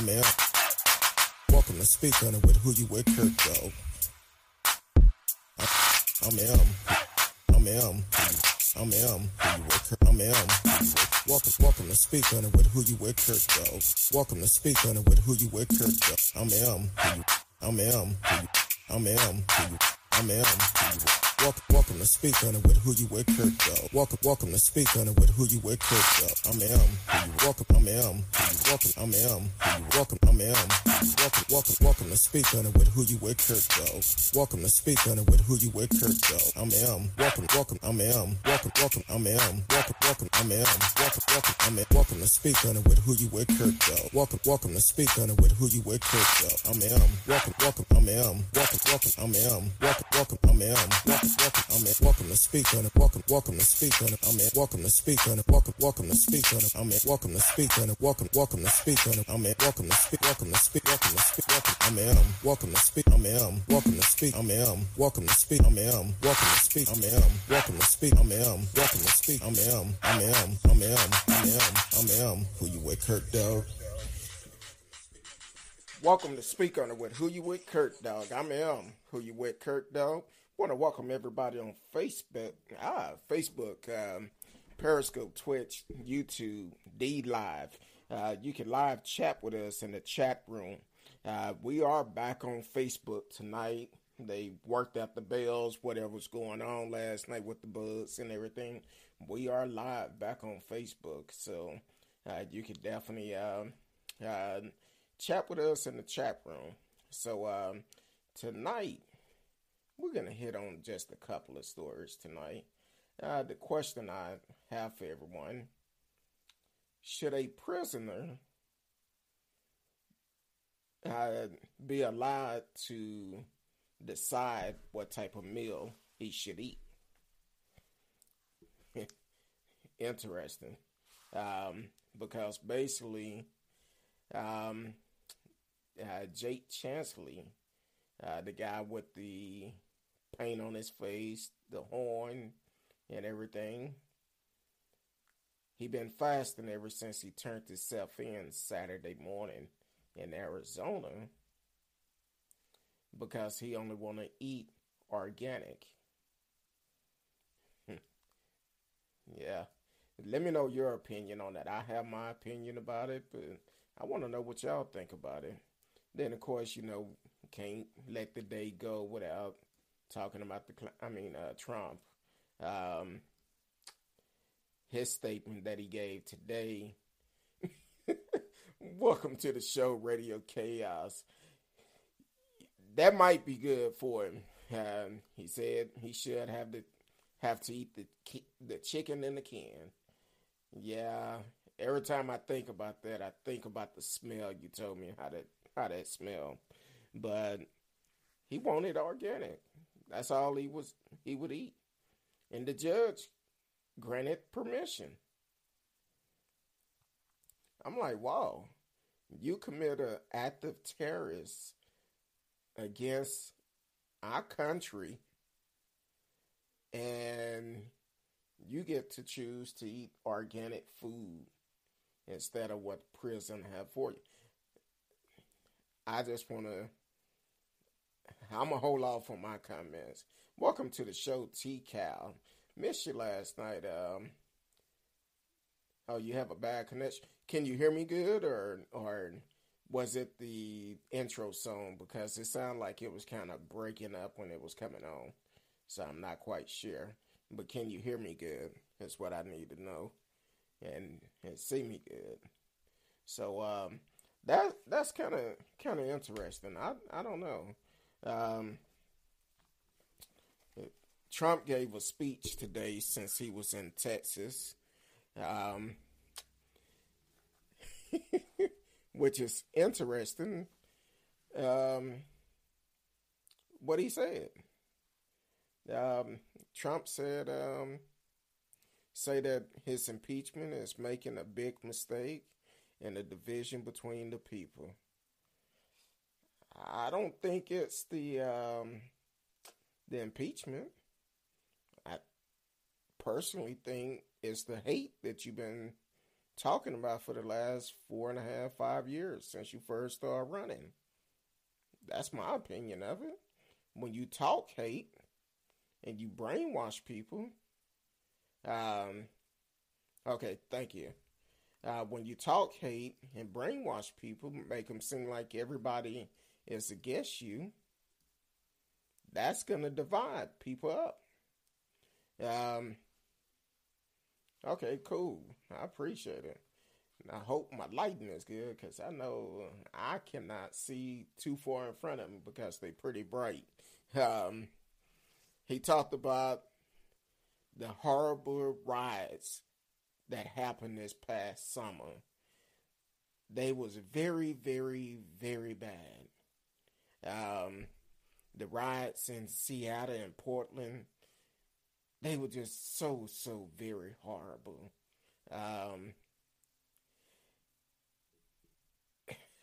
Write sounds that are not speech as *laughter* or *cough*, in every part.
I'm M. Welcome to Speak On It with Who You With Kurt Though. I'm M. I'm M. I'm M. Who you with Kurt? I'm M. Welcome, welcome to Speak On It with Who You With Kurt Though. Welcome to Speak On It with Who You With Kurt Though. I'm M. I'm M. I'm M. Who you? I'm M. Welcome, welcome to Speak On It with Who You With Though. Welcome, welcome to Speak On It with Who You With Though. I'm M. Welcome, I'm M. Welcome, I'm M. Welcome, I'm M. Welcome, welcome, welcome to Speak On It with Who You With Though. Welcome to Speak On It with Who You With Though. I'm M. Welcome, welcome, I'm M. Welcome, welcome, I'm M. Welcome, welcome, I'm M. Welcome, welcome, I'm M. Welcome to Speak On It with Who You With Though. Welcome, welcome to Speak On It with Who You With Though. I'm M. Welcome, welcome, I'm M. Welcome, welcome, I'm M. Welcome, welcome, I'm M. Welcome, welcome, I'm M. Welcome to Speak On It. Welcome, welcome to Speak On It. I'm M. Welcome to Speak On It. Welcome, welcome to Speak On It. I'm M. Welcome to Speak On It. Welcome, welcome to Speak On It. I'm M. Welcome to Speak. Welcome to Speak. Welcome to Speak. Welcome. I'm M. Welcome to Speak. I'm M. Welcome to Speak. I'm M. Welcome to Speak. I'm M. Welcome to Speak. I'm M. Welcome to Speak. I'm M. Welcome to Speak. I'm M. I'm M. I'm M. I'm M. I'm M. Who you with, Kurt Dog? Welcome to Speak On It with Who You With Kurt Dog. I'm M. Who You With Kurt Dog. Want to welcome everybody on Facebook, ah, Facebook, um, Periscope, Twitch, YouTube, DLive. Uh, you can live chat with us in the chat room. Uh, we are back on Facebook tonight. They worked out the bells, whatever was going on last night with the bugs and everything. We are live back on Facebook, so uh, you can definitely um, uh, chat with us in the chat room. So um, tonight we're gonna hit on just a couple of stories tonight. Uh, the question I have for everyone: Should a prisoner uh, be allowed to decide what type of meal he should eat? *laughs* Interesting, um, because basically, um, uh, Jake Chansley, uh, the guy with the paint on his face, the horn, and everything. He been fasting ever since he turned himself in Saturday morning in Arizona because he only want to eat organic. Hmm. yeah. Let me know your opinion on that. I have my opinion about it, but I want to know what y'all think about it. Then, of course, you know, can't let the day go without talking about the, I mean, uh, Trump. Um, his statement that he gave today. *laughs* Welcome to the show, Radio Chaos. That might be good for him. Um, he said he should have to have to eat the the chicken in the can. Yeah, every time I think about that, I think about the smell. You told me how that how that smell, but he wanted organic. That's all he was he would eat. And the judge granted permission. I'm like, wow, you commit an act of terrorist against our country and you get to choose to eat organic food instead of what prison have for you. I just want to I'm gonna hold off on my comments. Welcome to the show, T Cal. Missed you last night. Um, oh, you have a bad connection. Can you hear me good, or or was it the intro song? Because it sounded like it was kind of breaking up when it was coming on, so I'm not quite sure. But can you hear me good? That's what I need to know, and and see me good. So um, that that's kind of kind of interesting. I I don't know. Um, Trump gave a speech today since he was in Texas, um, *laughs* which is interesting. Um, what he said. Um, Trump said, um, say that his impeachment is making a big mistake in the division between the people. I don't think it's the um, the impeachment. I personally think it's the hate that you've been talking about for the last four and a half, five years since you first started running. That's my opinion of it. When you talk hate and you brainwash people, um, okay, thank you. Uh, when you talk hate and brainwash people, make them seem like everybody is against you, that's going to divide people up. Um, okay, cool. I appreciate it. I hope my lighting is good because I know I cannot see too far in front of me because they're pretty bright. Um, he talked about the horrible riots that happened this past summer. They was very, very, very bad. Um, the riots in Seattle and Portland, they were just so, so very horrible. Um,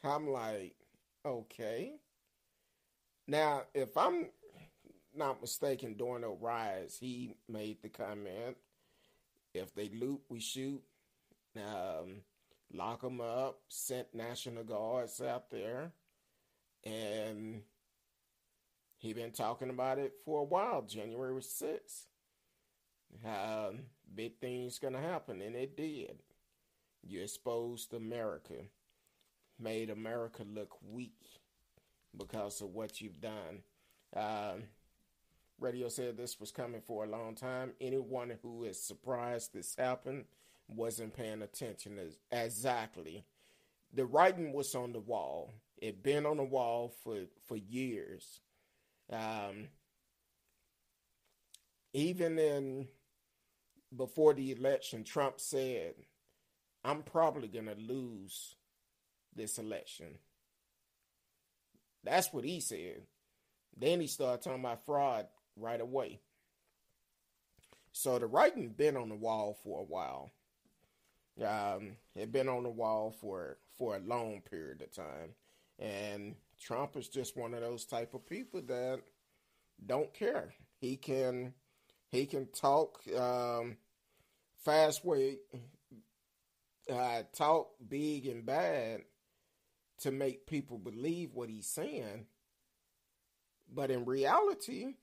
I'm like, okay. Now, if I'm not mistaken, during the riots, he made the comment, if they loot, we shoot. Um, lock them up, sent National Guards out there. And he been talking about it for a while, January 6th. Um, big things gonna happen, and it did. You exposed America made America look weak because of what you've done. Um, radio said this was coming for a long time. Anyone who is surprised this happened wasn't paying attention as, exactly. The writing was on the wall. It been on the wall for for years. Um, even in before the election, Trump said, "I'm probably gonna lose this election. That's what he said. Then he started talking about fraud right away. So the writing been on the wall for a while. Um, it been on the wall for for a long period of time, and Trump is just one of those type of people that don't care. He can he can talk um, fast way, uh, talk big and bad, to make people believe what he's saying. But in reality,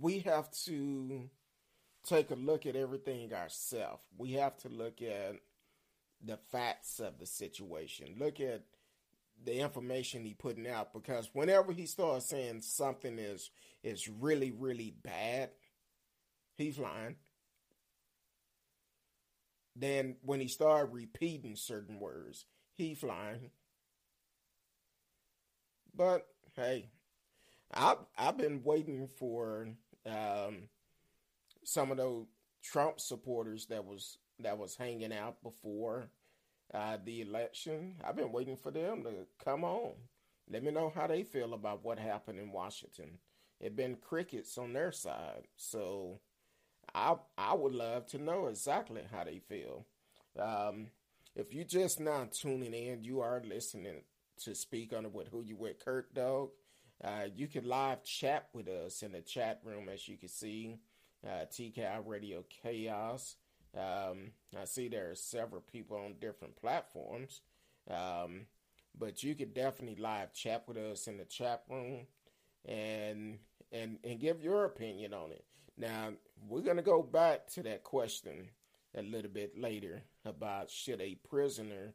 we have to take a look at everything ourselves. We have to look at the facts of the situation. Look at the information he putting out because whenever he starts saying something is is really really bad, he's lying. Then when he started repeating certain words, he flying. But hey, I've I've been waiting for um, some of those Trump supporters that was that was hanging out before uh, the election. I've been waiting for them to come on. Let me know how they feel about what happened in Washington. It been crickets on their side, so I I would love to know exactly how they feel. Um, if you just now tuning in, you are listening to Speak on it with Who You With Kurt Dog. Uh, you can live chat with us in the chat room, as you can see. Uh, TKI Radio Chaos. Um, I see there are several people on different platforms, um, but you could definitely live chat with us in the chat room and and and give your opinion on it. Now we're gonna go back to that question a little bit later about should a prisoner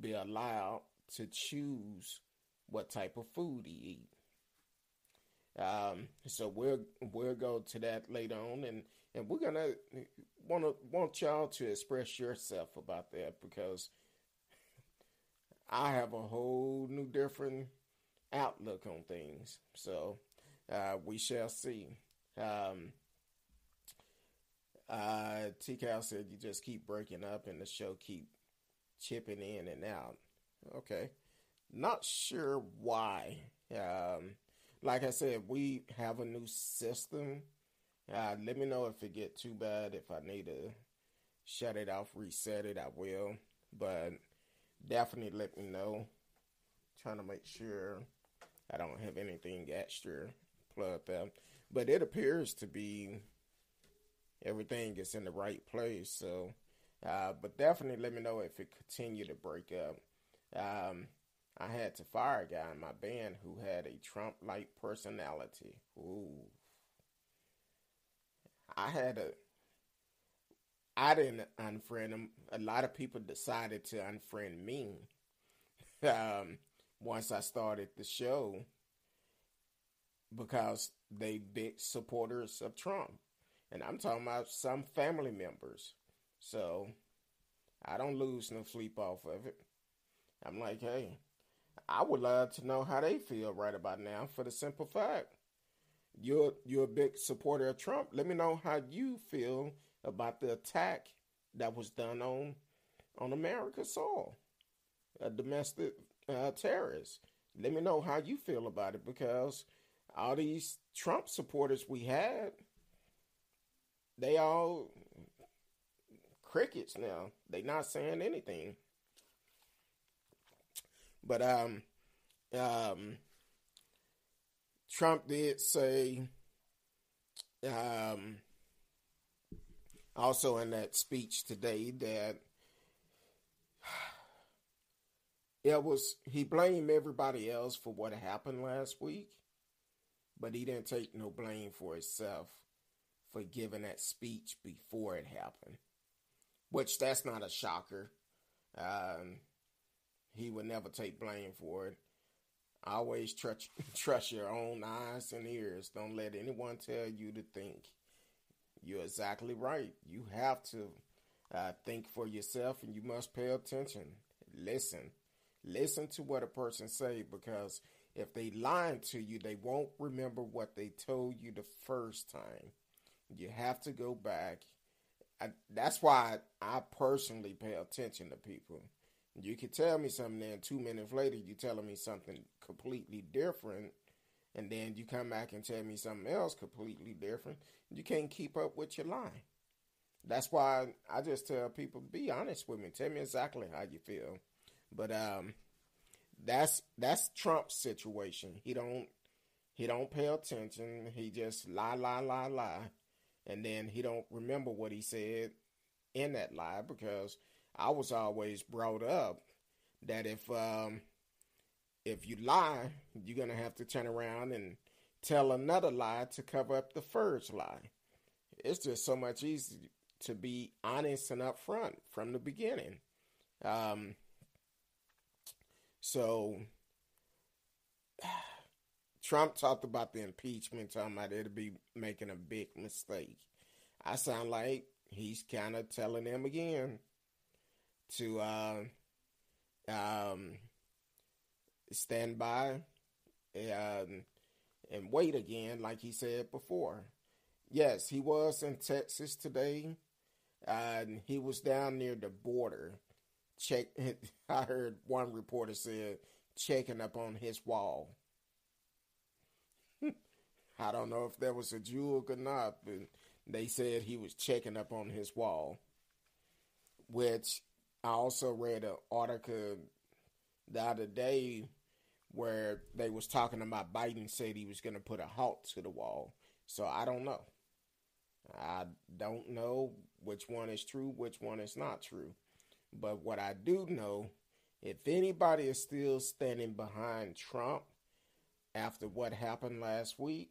be allowed to choose what type of food he eat. Um, so we'll we'll go to that later on, and and we're gonna want to want y'all to express yourself about that because I have a whole new different outlook on things. So uh, we shall see. Um, uh, T Cal said you just keep breaking up and the show keep chipping in and out. Okay. Not sure why. Um, like I said, we have a new system. Uh, let me know if it get too bad. If I need to shut it off, reset it, I will. But definitely let me know. Trying to make sure I don't have anything extra plugged up. But it appears to be everything is in the right place. So Uh, but definitely let me know if it continue to break up. Um, I had to fire a guy in my band who had a Trump-like personality. Ooh. I had a. I didn't unfriend him. A lot of people decided to unfriend me. *laughs* um, once I started the show, because they big supporters of Trump, and I'm talking about some family members. So I don't lose no sleep off of it. I'm like, hey, I would love to know how they feel right about now for the simple fact you're you're a big supporter of Trump. Let me know how you feel about the attack that was done on on America's soil, a domestic uh, terrorist. Let me know how you feel about it because all these Trump supporters we had, they all crickets now. They not saying anything. But um, um, Trump did say, um, also in that speech today that *sighs* it was he blamed everybody else for what happened last week, but he didn't take no blame for himself for giving that speech before it happened which that's not a shocker. Um, he would never take blame for it. Always trust trust your own eyes and ears. Don't let anyone tell you to think. You're exactly right. You have to uh, think for yourself, and you must pay attention. Listen, listen to what a person say because if they lying to you, they won't remember what they told you the first time. You have to go back I, that's why I personally pay attention to people. You can tell me something, then two minutes later you telling me something completely different, and then you come back and tell me something else completely different. You can't keep up with your line. That's why I just tell people be honest with me. Tell me exactly how you feel. But um, that's that's Trump's situation. He don't he don't pay attention. He just lie, lie, lie, lie and then he don't remember what he said in that lie because I was always brought up that if um, if you lie, you're gonna have to turn around and tell another lie to cover up the first lie. It's just so much easier to be honest and upfront from the beginning. Um, so *sighs* Trump talked about the impeachment, talking about it'll be making a big mistake. I sound like he's kind of telling them again to uh, um, stand by and, and wait again, like he said before. Yes, he was in Texas today. And he was down near the border. Check. *laughs* I heard one reporter said checking up on his wall. *laughs* I don't know if that was a joke or not, but they said he was checking up on his wall. Which I also read an article the other day where they was talking about Biden said he was going to put a halt to the wall. So I don't know. I don't know which one is true, which one is not true. But what I do know, if anybody is still standing behind Trump after what happened last week,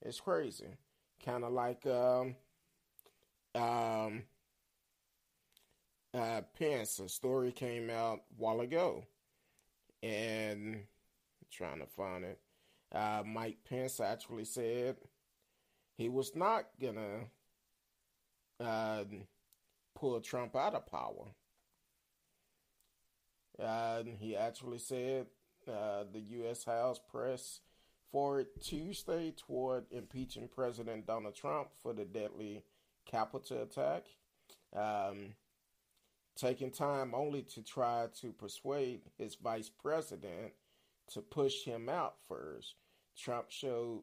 it's crazy. Kind of like um, um, uh, Pence. A story came out a while ago, and I'm trying to find it. Uh, Mike Pence actually said he was not gonna uh, pull Trump out of power. Uh, he actually said uh, the U.S. House press forward Tuesday toward impeaching President Donald Trump for the deadly Capitol attack, um, taking time only to try to persuade his vice president to push him out first. Trump showed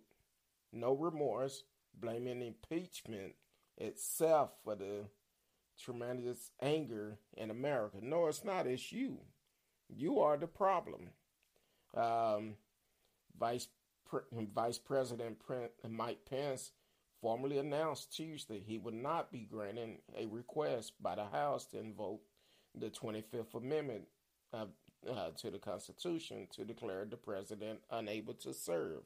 no remorse, blaming impeachment itself for the tremendous anger in America. No, it's not. It's you. You are the problem. Um, Vice Vice President Mike Pence formally announced Tuesday he would not be granting a request by the House to invoke the 25th Amendment uh, uh, to the Constitution to declare the president unable to serve.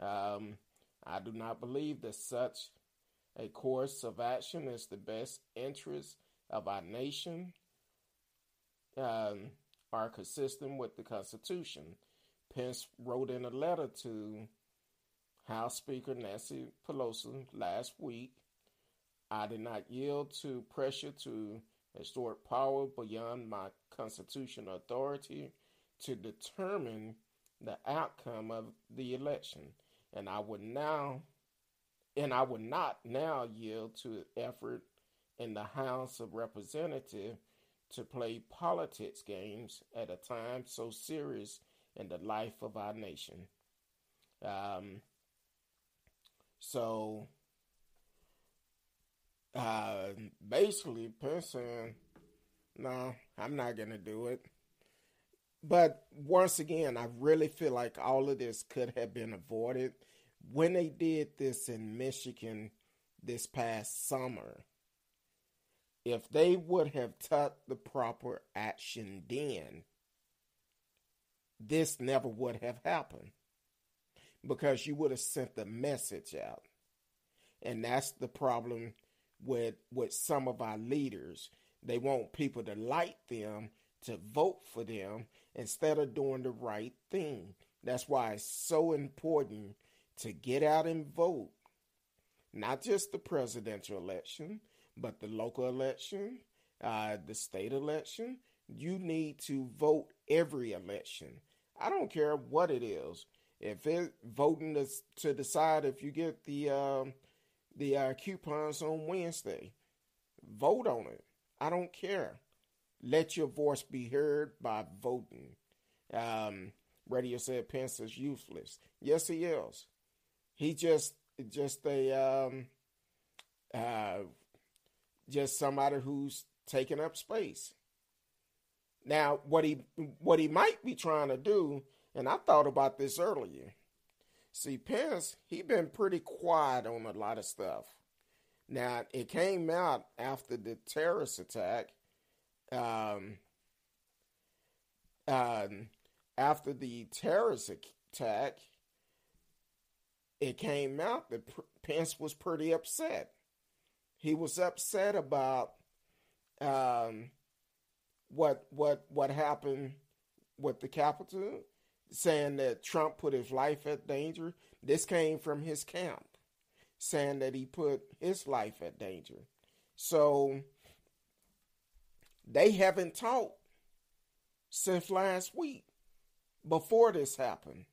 Um, I do not believe that such a course of action is the best interest of our nation um, are consistent with the Constitution. Pence wrote in a letter to House Speaker Nancy Pelosi last week I did not yield to pressure to extort power beyond my constitutional authority to determine the outcome of the election, and I would now and I would not now yield to effort in the House of Representatives to play politics games at a time so serious in the life of our nation. Um, so uh, basically, person, no, I'm not gonna do it. But once again, I really feel like all of this could have been avoided when they did this in Michigan this past summer. If they would have took the proper action then, this never would have happened because you would have sent the message out. And that's the problem with with some of our leaders. They want people to like them, to vote for them instead of doing the right thing. That's why it's so important to get out and vote. Not just the presidential election, but the local election, uh, the state election. You need to vote every election. I don't care what it is. If it voting to, to decide if you get the um, the uh, coupons on Wednesday. Vote on it. I don't care. Let your voice be heard by voting. Um, Radio said Pence is useless. Yes, he is. He just just a um, uh, just somebody who's taking up space. Now, what he what he might be trying to do, and I thought about this earlier. See, Pence, he been pretty quiet on a lot of stuff. Now, it came out after the terrorist attack. Um, um, after the terrorist attack, it came out that Pence was pretty upset. He was upset about um, what what what happened with the Capitol saying that Trump put his life at danger. This came from his camp, saying that he put his life at danger. So they haven't talked since last week, before this happened.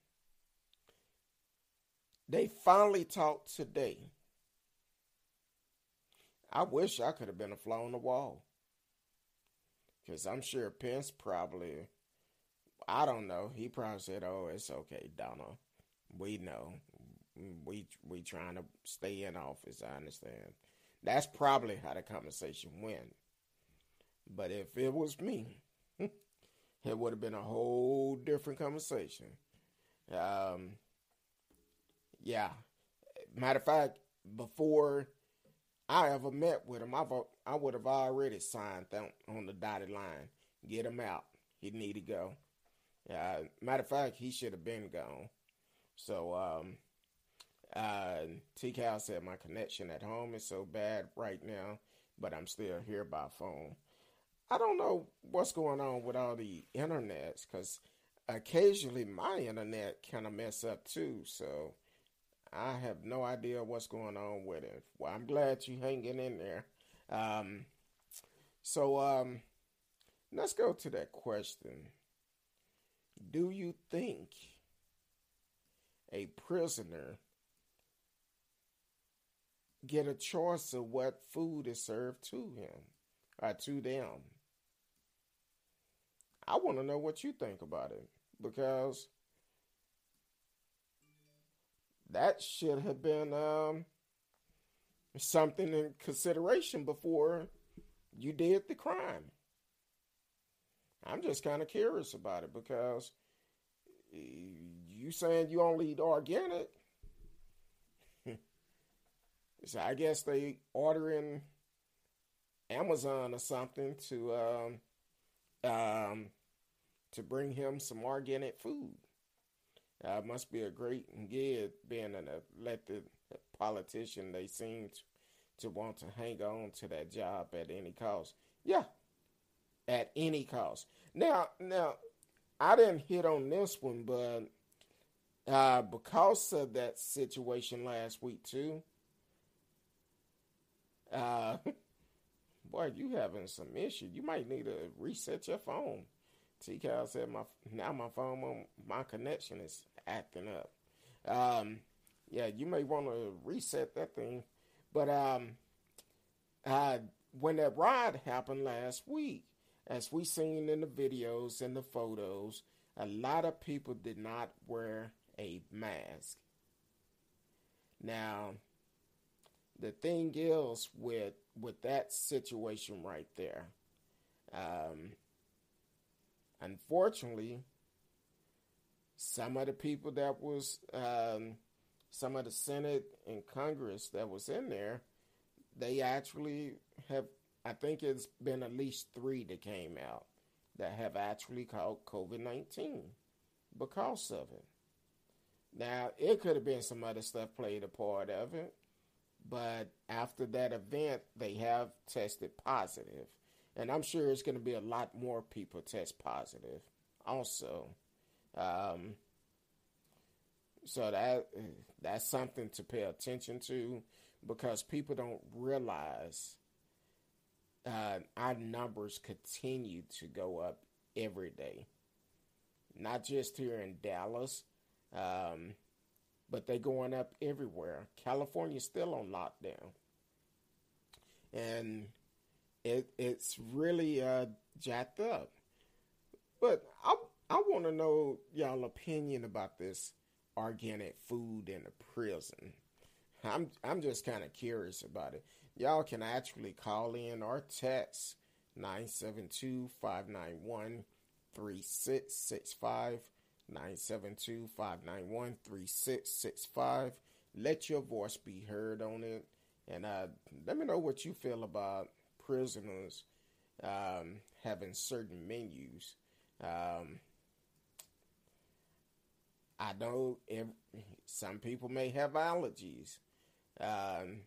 They finally talked today. I wish I could have been a fly on the wall. Because I'm sure Pence probably I don't know. He probably said, "Oh, it's okay, Donna. We know. We we trying to stay in office. I understand." That's probably how the conversation went. But if it was me, *laughs* it would have been a whole different conversation. Um, yeah. Matter of fact, before I ever met with him, I I would have already signed on the dotted line. Get him out. He need to go. Uh, matter of fact, he should have been gone. So, um, uh, T Cal said my connection at home is so bad right now, but I'm still here by phone. I don't know what's going on with all the internets because occasionally my internet kind of mess up too. So I have no idea what's going on with it. Well, I'm glad you hanging in there. Um, so um, let's go to that question. Do you think a prisoner get a choice of what food is served to him or to them? I want to know what you think about it because that should have been um, something in consideration before you did the crime. I'm just kind of curious about it because you saying you only eat organic. *laughs* So I guess they ordering Amazon or something to um, um, to bring him some organic food. Uh, must be a great gig being an elected politician. They seem to, to want to hang on to that job at any cost. Yeah, at any cost. Now, now, I didn't hit on this one, but uh, because of that situation last week too. Uh, *laughs* boy, you having some issue. You might need to reset your phone. T. Cal said my now my phone my connection is acting up. Um, yeah, you may want to reset that thing. But um, uh, when that ride happened last week, as we seen in the videos and the photos, a lot of people did not wear a mask. Now, the thing is with with that situation right there, um, unfortunately, some of the people that was um, some of the Senate and Congress that was in there, they actually have. I think it's been at least three that came out that have actually caught COVID nineteen because of it. Now, it could have been some other stuff played a part of it, but after that event, they have tested positive. And I'm sure it's going to be a lot more people test positive also. Um, so that that's something to pay attention to because people don't realize uh, our numbers continue to go up every day. Not just here in Dallas, um, but they're going up everywhere. California's still on lockdown. And it it's really uh, jacked up. But I I want to know y'all opinion about this organic food in the prison. I'm I'm just kind of curious about it. Y'all can actually call in or text 972 591 3665 972 591 3665. Let your voice be heard on it. And uh, let me know what you feel about prisoners um, having certain menus. Um, I know some people may have allergies. Um,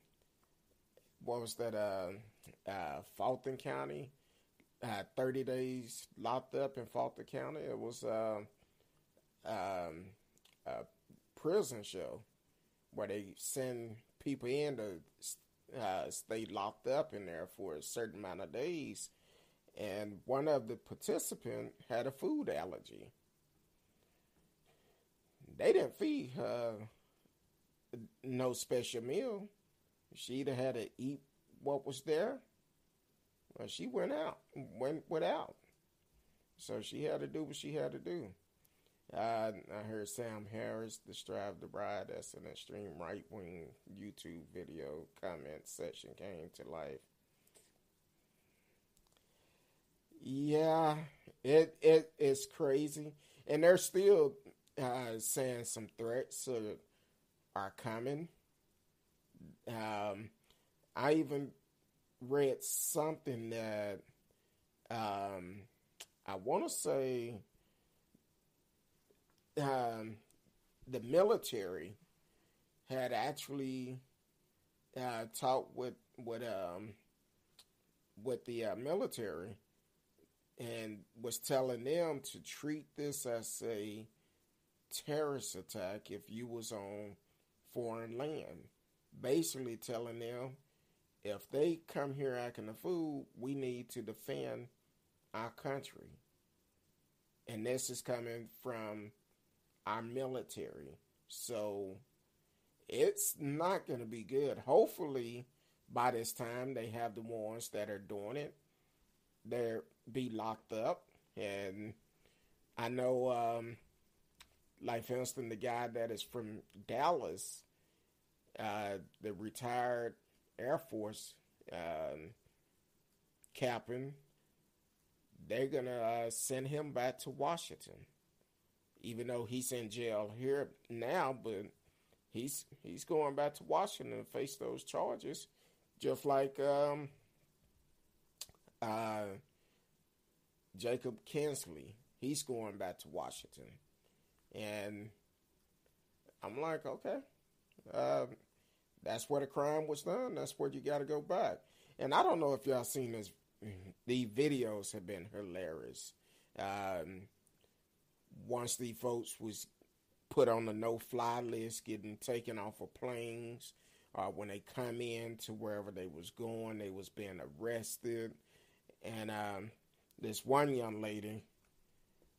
what was that? Uh, uh, Fulton County, uh, 30 days locked up in Fulton County. It was uh, um, a prison show where they send people in to uh, stay locked up in there for a certain amount of days. And one of the participants had a food allergy. They didn't feed her no special meal. She either had to eat what was there, or she went out, went without. So she had to do what she had to do. I, I heard Sam Harris, the Strive the Bride, that's an extreme right wing YouTube video comment section came to life. Yeah, it it is crazy, and they're still uh, saying some threats are coming. Um, I even read something that um, I want to say um, the military had actually uh, talked with with um, with the uh, military and was telling them to treat this as a terrorist attack if you was on foreign land. Basically telling them if they come here acting a fool, we need to defend our country. And this is coming from our military. So it's not going to be good. Hopefully, by this time, they have the ones that are doing it. They'll be locked up. And I know, um, like, for instance, the guy that is from Dallas, uh, the retired Air Force um, captain, they're going to uh, send him back to Washington. Even though he's in jail here now, but he's he's going back to Washington to face those charges, just like um, uh, Jacob Chansley. He's going back to Washington, and I'm like, okay, uh, that's where the crime was done. That's where you got to go back. And I don't know if y'all seen this. The videos have been hilarious. Um, once the folks was put on the no-fly list, getting taken off of planes, uh, when they come in to wherever they was going, they was being arrested. And um, this one young lady,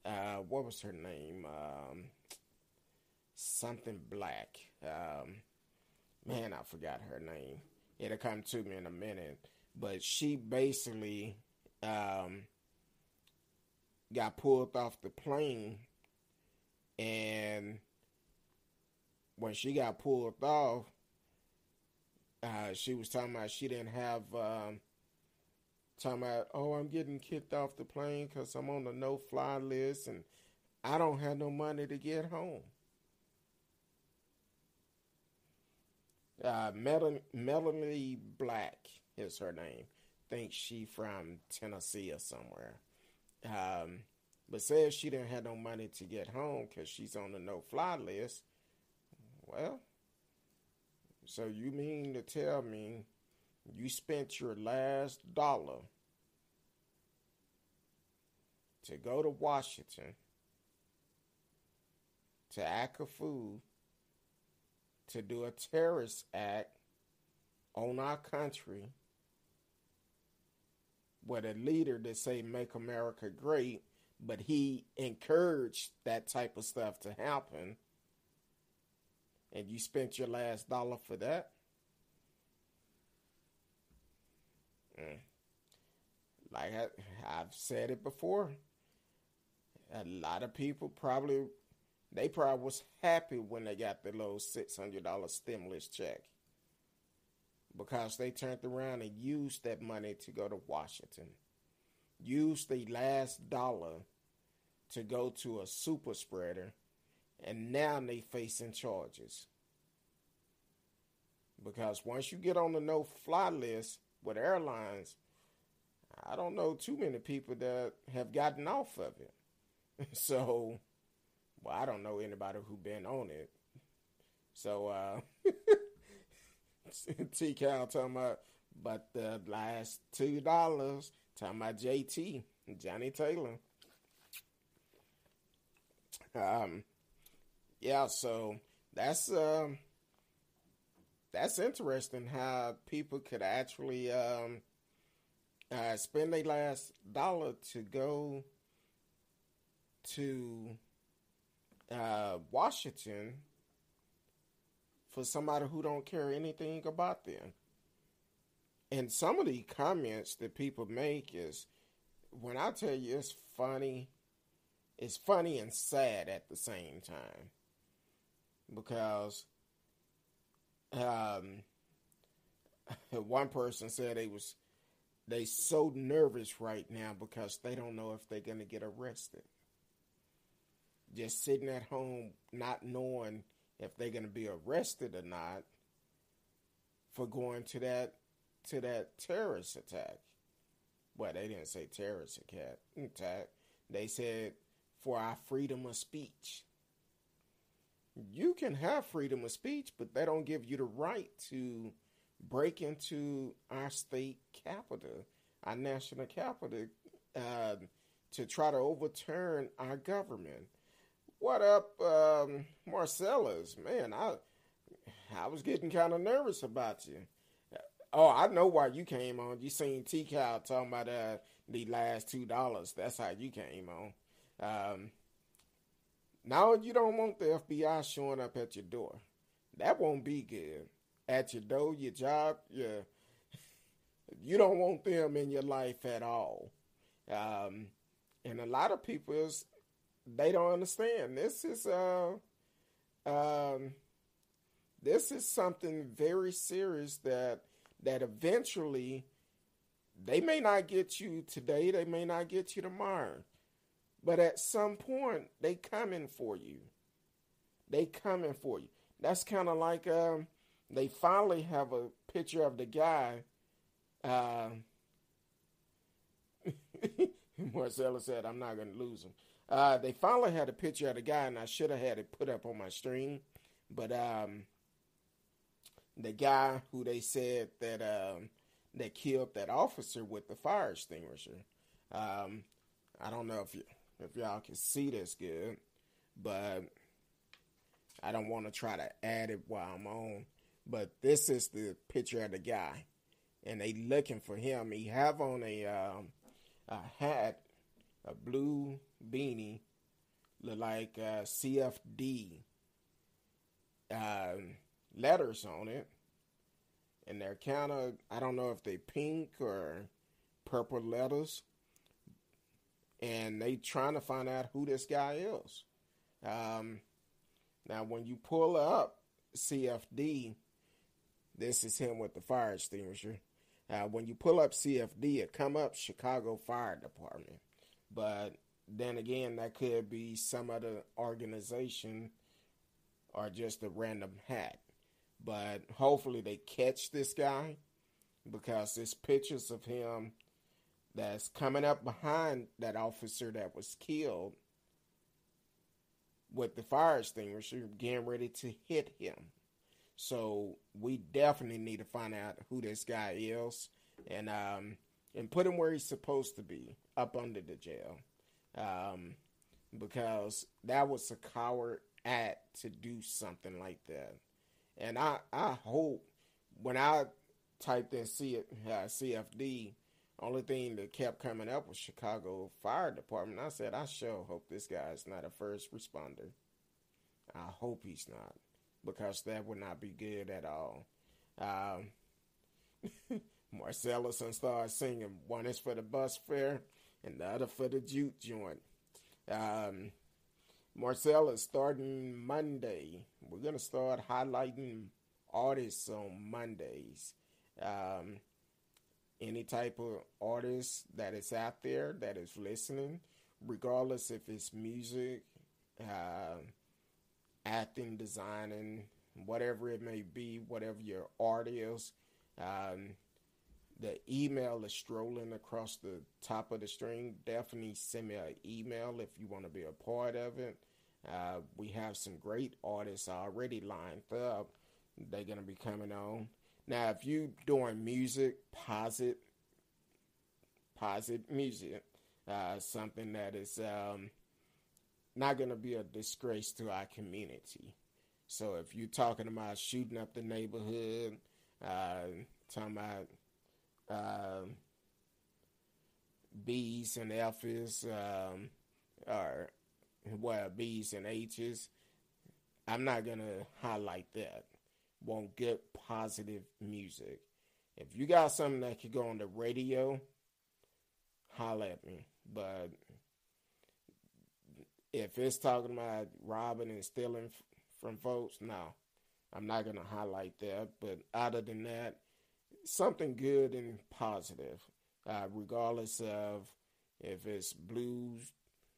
uh, what was her name? Um, something Black. Um, man, I forgot her name. It'll come to me in a minute. But she basically um, got pulled off the plane, and when she got pulled off, uh, she was talking about she didn't have. Um, talking about, oh, I'm getting kicked off the plane because I'm on the no-fly list, and I don't have no money to get home. Uh, Melanie, Black is her name. Think she from Tennessee or somewhere. Um, but says she didn't have no money to get home because she's on the no-fly list. Well, so you mean to tell me you spent your last dollar to go to Washington to act a fool to do a terrorist act on our country with a leader that say make America great, but he encouraged that type of stuff to happen. And you spent your last dollar for that? Mm. Like I, I've said it before, a lot of people probably they probably was happy when they got the little six hundred dollar stimulus check because they turned around and used that money to go to Washington, used the last dollar to go to a super spreader, and now they facing charges. Because once you get on the no fly list with airlines, I don't know too many people that have gotten off of it. *laughs* so well, I don't know anybody who been on it. So uh *laughs* T Cal talking about but the last two dollars talking about JT, Johnnie Taylor. Um yeah, so that's um that's interesting how people could actually um uh, spend their last dollar to go to uh, Washington for somebody who don't care anything about them. And some of the comments that people make is when I tell you it's funny, it's funny and sad at the same time. Because um, *laughs* one person said they was they so nervous right now because they don't know if they're gonna get arrested just sitting at home not knowing if they're going to be arrested or not for going to that to that terrorist attack. Well, they didn't say terrorist attack. They said for our freedom of speech. You can have freedom of speech, but they don't give you the right to break into our state capital, our national capital, uh, to try to overturn our government. What up, um, Marcellus? Man, I I was getting kind of nervous about you. Oh, I know why you came on. You seen T Cow talking about uh, the last two dollars. That's how you came on. Um, now you don't want the FBI showing up at your door. That won't be good. At your door, your job, your you don't want them in your life at all. Um, and a lot of people is they don't understand. This is uh um this is something very serious that that eventually they may not get you today, they may not get you tomorrow. But at some point they coming for you. They coming for you. that's kind of like um, they finally have a picture of the guy. Uh, *laughs* Marcella said, "I'm not going to lose him." Uh, they finally had a picture of the guy, and I should have had it put up on my stream, but um, the guy who they said that um, that killed that officer with the fire extinguisher. Um, I don't know if you if y'all can see this good, but I don't want to try to add it while I'm on. But this is the picture of the guy, and they looking for him. He have on a um, a hat, a blue beanie, look like uh, CFD um, letters on it, and they're kind of I don't know if they pink or purple letters, and they trying to find out who this guy is. Um, now, when you pull up CFD, this is him with the fire extinguisher. Uh, when you pull up CFD, it come up Chicago Fire Department, but then again, that could be some other organization or just a random hat. But hopefully they catch this guy because there's pictures of him that's coming up behind that officer that was killed with the fire extinguisher getting ready to hit him. So we definitely need to find out who this guy is and um and put him where he's supposed to be, up under the jail. Um because that was a coward act to do something like that. And I I hope when I typed in C, uh, CFD, only thing that kept coming up was Chicago Fire Department. I said, I sure hope this guy is not a first responder. I hope he's not, because that would not be good at all. Um, *laughs* Marcellus and started singing. One is for the bus fare, and the other for the juke joint. Um, Marcel is starting Monday. We're gonna start highlighting artists on Mondays. Um, any type of artist that is out there that is listening, regardless if it's music, uh, acting, designing, whatever it may be, whatever your art is. Um, the email is strolling across the top of the string. Definitely send me an email if you want to be a part of it. Uh, we have some great artists already lined up. They're gonna be coming on. Now, if you doing music, posit, posit music, uh, something that is um, not gonna be a disgrace to our community. So if you're talking about shooting up the neighborhood, uh, talking about uh, B's and F's, um, or well, B's and H's. I'm not gonna highlight that. Want good positive music. If you got something that could go on the radio, holla at me. But if it's talking about robbing and stealing from folks, no, I'm not gonna highlight that. But other than that, something good and positive, uh, regardless of if it's blues,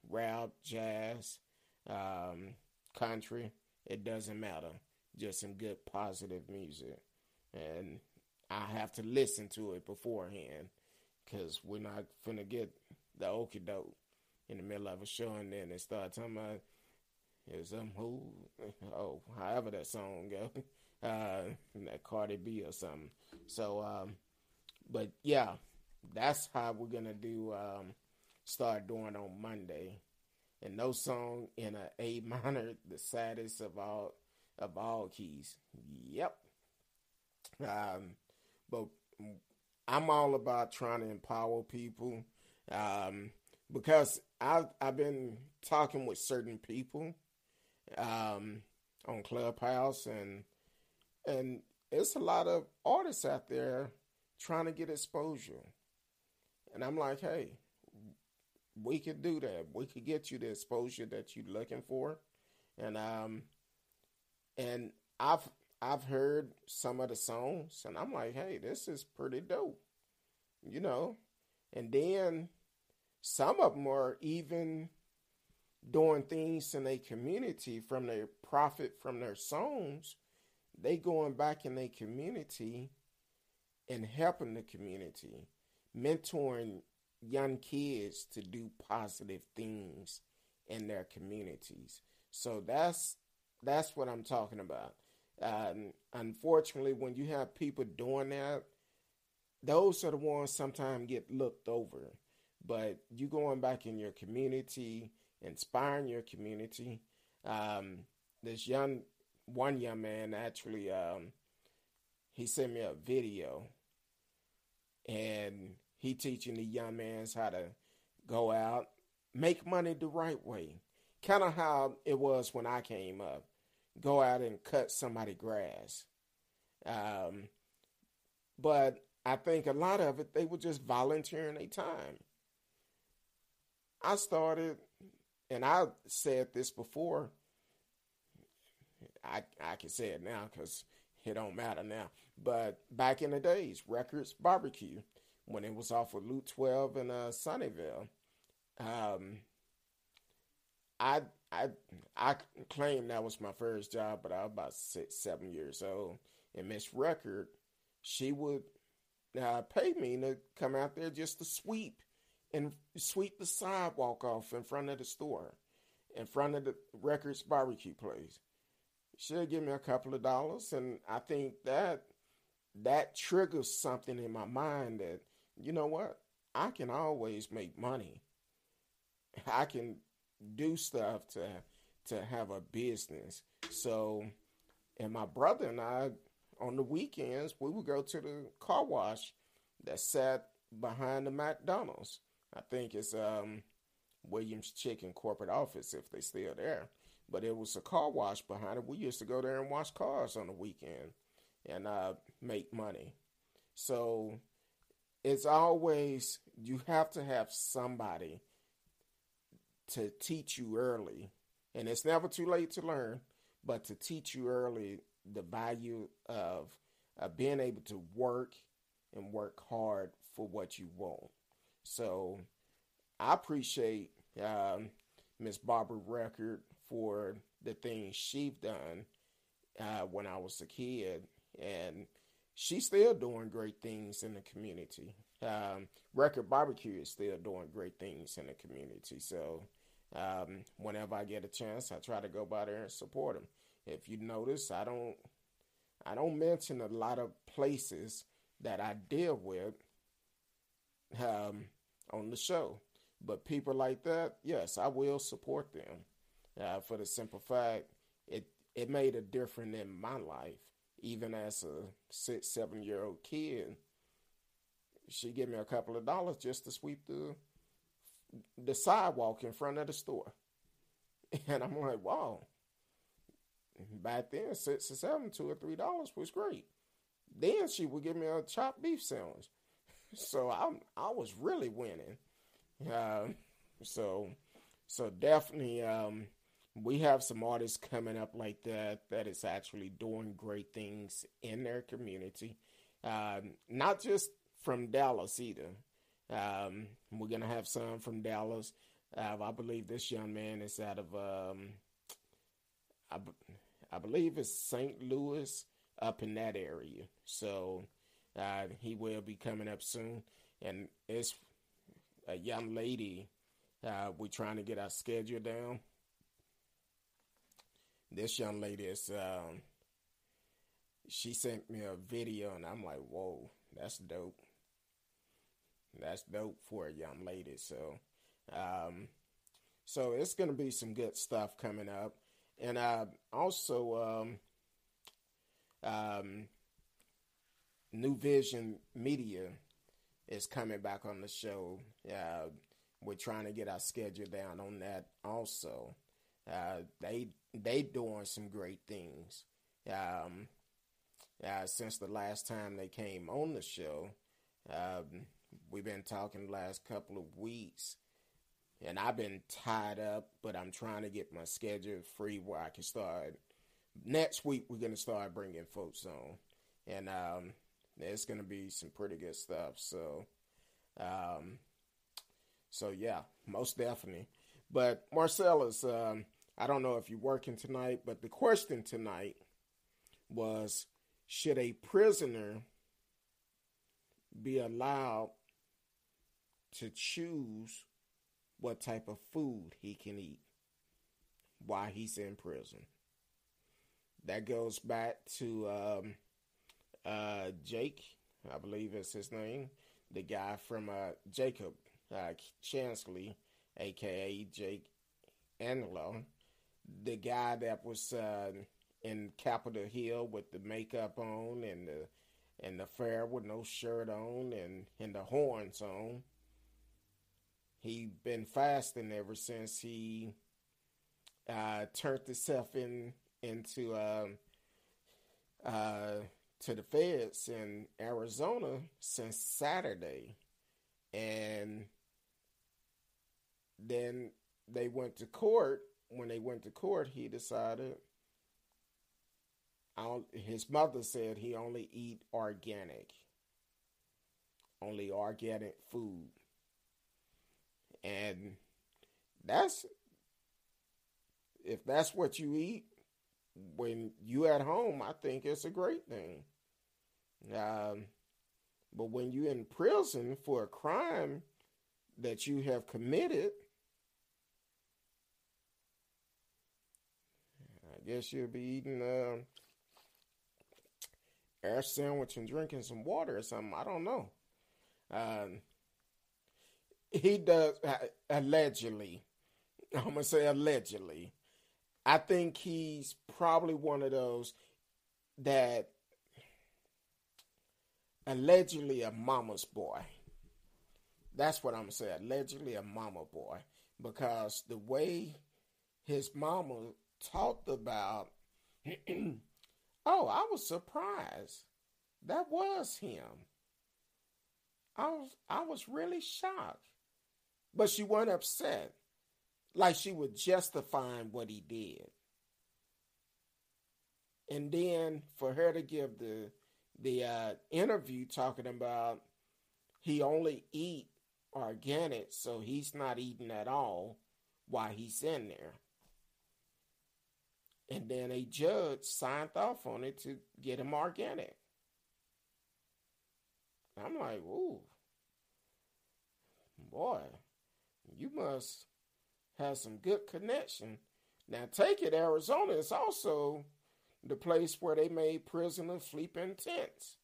rap, jazz, um, country. It doesn't matter. Just some good positive music. And I have to listen to it beforehand because we're not finna get the okie doke in the middle of a show and then they start talking about is some who *laughs* oh however that song go *laughs* uh that Cardi B or something so um but yeah that's how we're gonna do um start doing on Monday. And no song in a A minor, *laughs* the saddest of all of all keys. Yep. Um, but I'm all about trying to empower people. Um, because I've I've been talking with certain people um, on Clubhouse and and it's a lot of artists out there trying to get exposure. And I'm like, hey, we could do that. We could get you the exposure that you're looking for, and um, and I've I've heard some of the songs, and I'm like, hey, this is pretty dope, you know, and then some of them are even doing things in their community from their profit from their songs, they going back in their community and helping the community, mentoring young kids to do positive things in their communities. So that's that's what I'm talking about. Um, unfortunately, when you have people doing that, those are the ones sometimes get looked over. But you going back in your community, inspiring your community. Um, this young, one young man actually, um, he sent me a video, and he teaching the young mans how to go out, make money the right way. Kind of how it was when I came up. Go out and cut somebody grass. Um, but I think a lot of it, they were just volunteering their time. I started, and I said this before. I I can say it now because it don't matter now. But back in the days, Records Barbecue, when it was off of Loop 12 in uh, Sunnyvale, um, I I I claim that was my first job, but I was about six, seven years old. And Miss Record, she would uh, pay me to come out there just to sweep and sweep the sidewalk off in front of the store, in front of the Records barbecue place. She'll give me a couple of dollars, and I think that that triggers something in my mind that you know what I can always make money. I can do stuff to to have a business. So, and my brother and I on the weekends we would go to the car wash that sat behind the McDonald's. I think it's um, Williams Chicken corporate office if they still there. But it was a car wash behind it. We used to go there and wash cars on the weekend and uh, make money. So it's always you have to have somebody to teach you early, and it's never too late to learn, but to teach you early the value of uh, being able to work and work hard for what you want. So I appreciate um, Miss Barbara Record for the things she's done uh, when I was a kid, and she's still doing great things in the community. Um, Record Barbecue is still doing great things in the community. So um, whenever I get a chance, I try to go by there and support them. If you notice, I don't I don't mention a lot of places that I deal with um, on the show. But people like that, yes, I will support them. Uh, for the simple fact, it it made a difference in my life. Even as a six, seven year old kid, she gave me a couple of dollars just to sweep the the sidewalk in front of the store. *laughs* And I'm like, wow. Back then, six or seven, two or three dollars was great. Then she would give me a chopped beef sandwich. *laughs* So I I was really winning. Uh, so so definitely um, we have some artists coming up like that that is actually doing great things in their community. Um, not just from Dallas either. Um, we're gonna have some from Dallas. Uh, I believe this young man is out of um, I, I believe it's St. Louis up in that area. So uh, he will be coming up soon, and it's a young lady. Uh, we're trying to get our schedule down. This young lady is. Um, she sent me a video, and I'm like, "Whoa, that's dope. That's dope for a young lady." So, um, so it's gonna be some good stuff coming up, and uh, also, um, um, New Vision Media is coming back on the show. Uh, we're trying to get our schedule down on that also. Uh, they they doing some great things. Um, uh, since the last time they came on the show, um, we've been talking the last couple of weeks, and I've been tied up, but I'm trying to get my schedule free where I can start. Next week, we're gonna start bringing folks on, and um, it's gonna be some pretty good stuff. So, um, so yeah, most definitely. But Marcellus, um, I don't know if you're working tonight, but the question tonight was should a prisoner be allowed to choose what type of food he can eat while he's in prison? That goes back to um, uh, Jake, I believe is his name, the guy from uh, Jacob uh, Chansley, aka Jake Angeli, the guy that was uh, in Capitol Hill with the makeup on and the and the fair with no shirt on and, and the horns on. He been fasting ever since he uh, turned himself in into um, uh, to the feds in Arizona since Saturday, and then they went to court. When they went to court, he decided. his mother said he only eat organic, only organic food, and that's if that's what you eat when you at home, I think it's a great thing. Um, but when you're in prison for a crime that you have committed, guess you'll be eating uh, air sandwich and drinking some water or something. I don't know. Um, he does allegedly. I'm gonna say allegedly. I think he's probably one of those that allegedly a mama's boy. That's what I'm saying. Allegedly a mama boy. Because the way his mama talked about, *clears throat* oh, I was surprised. That was him. I was I was really shocked. But she wasn't upset. Like she was justifying what he did. And then for her to give the the uh, interview talking about he only eat organic, so he's not eating at all while he's in there. And then a judge signed off on it to get him organic. I'm like, ooh, boy, you must have some good connection. Now, take it, Arizona is also the place where they made prisoners sleep in tents.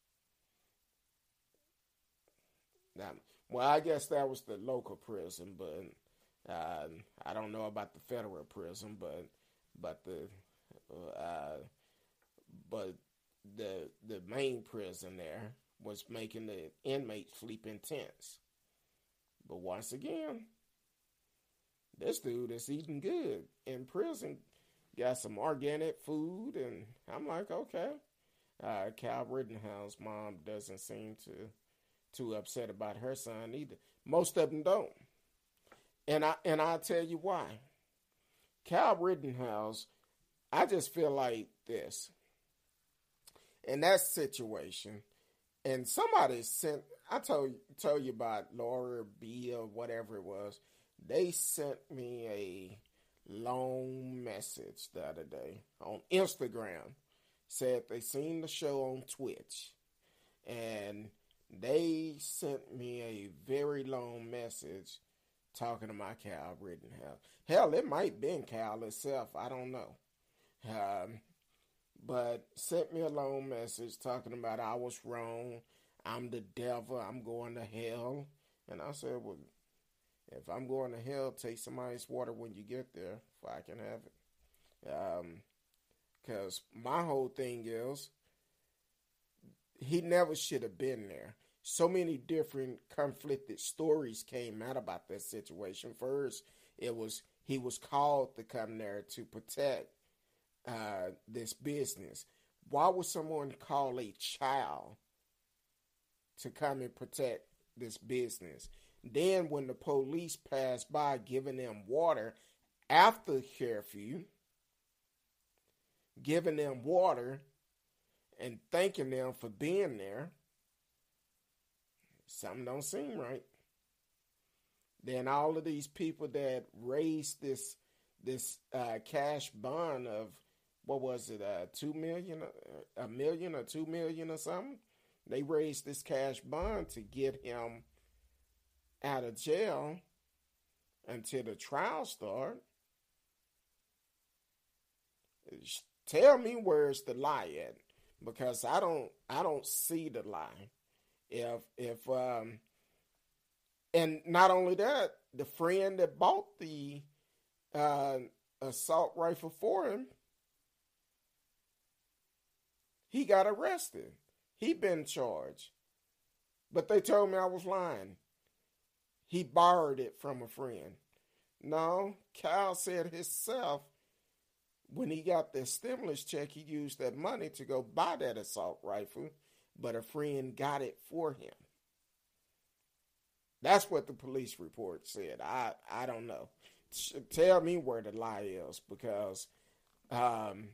Now, well, I guess that was the local prison, but uh, I don't know about the federal prison, but but the uh, but the the main prison there was making the inmates sleep in tents. But once again, this dude is eating good in prison got some organic food, and I'm like, okay. Uh, Kyle Rittenhouse mom doesn't seem to too upset about her son either. Most of them don't, and I and I'll tell you why. Kyle Rittenhouse, I just feel like this. In that situation, and somebody sent I told told you about Laura B or whatever it was. They sent me a long message the other day on Instagram. Said they seen the show on Twitch and they sent me a very long message talking about Kyle Rittenhouse. Hell, it might been Kyle itself. I don't know. Um, but sent me a long message talking about I was wrong. I'm the devil. I'm going to hell. And I said, well, if I'm going to hell, take some ice water when you get there, if I can have it. Um, because my whole thing is, he never should have been there. So many different conflicted stories came out about that situation. First, it was he was called to come there to protect uh, this business. Why would someone call a child to come and protect this business? Then, when the police passed by giving them water after curfew, giving them water and thanking them for being there, something don't seem right. then all of these people that raised this this uh, cash bond of what was it, uh, two million, uh, a million or two million or something? They raised this cash bond to get him out of jail until the trial start. Tell me where's the lie at, because I don't I don't see the lie. If if um and not only that, the friend that bought the uh, assault rifle for him, he got arrested. He been charged. But they told me I was lying. He borrowed it from a friend. No, Kyle said himself when he got the stimulus check, he used that money to go buy that assault rifle, but a friend got it for him. That's what the police report said. I I don't know. Tell me where the lie is because um,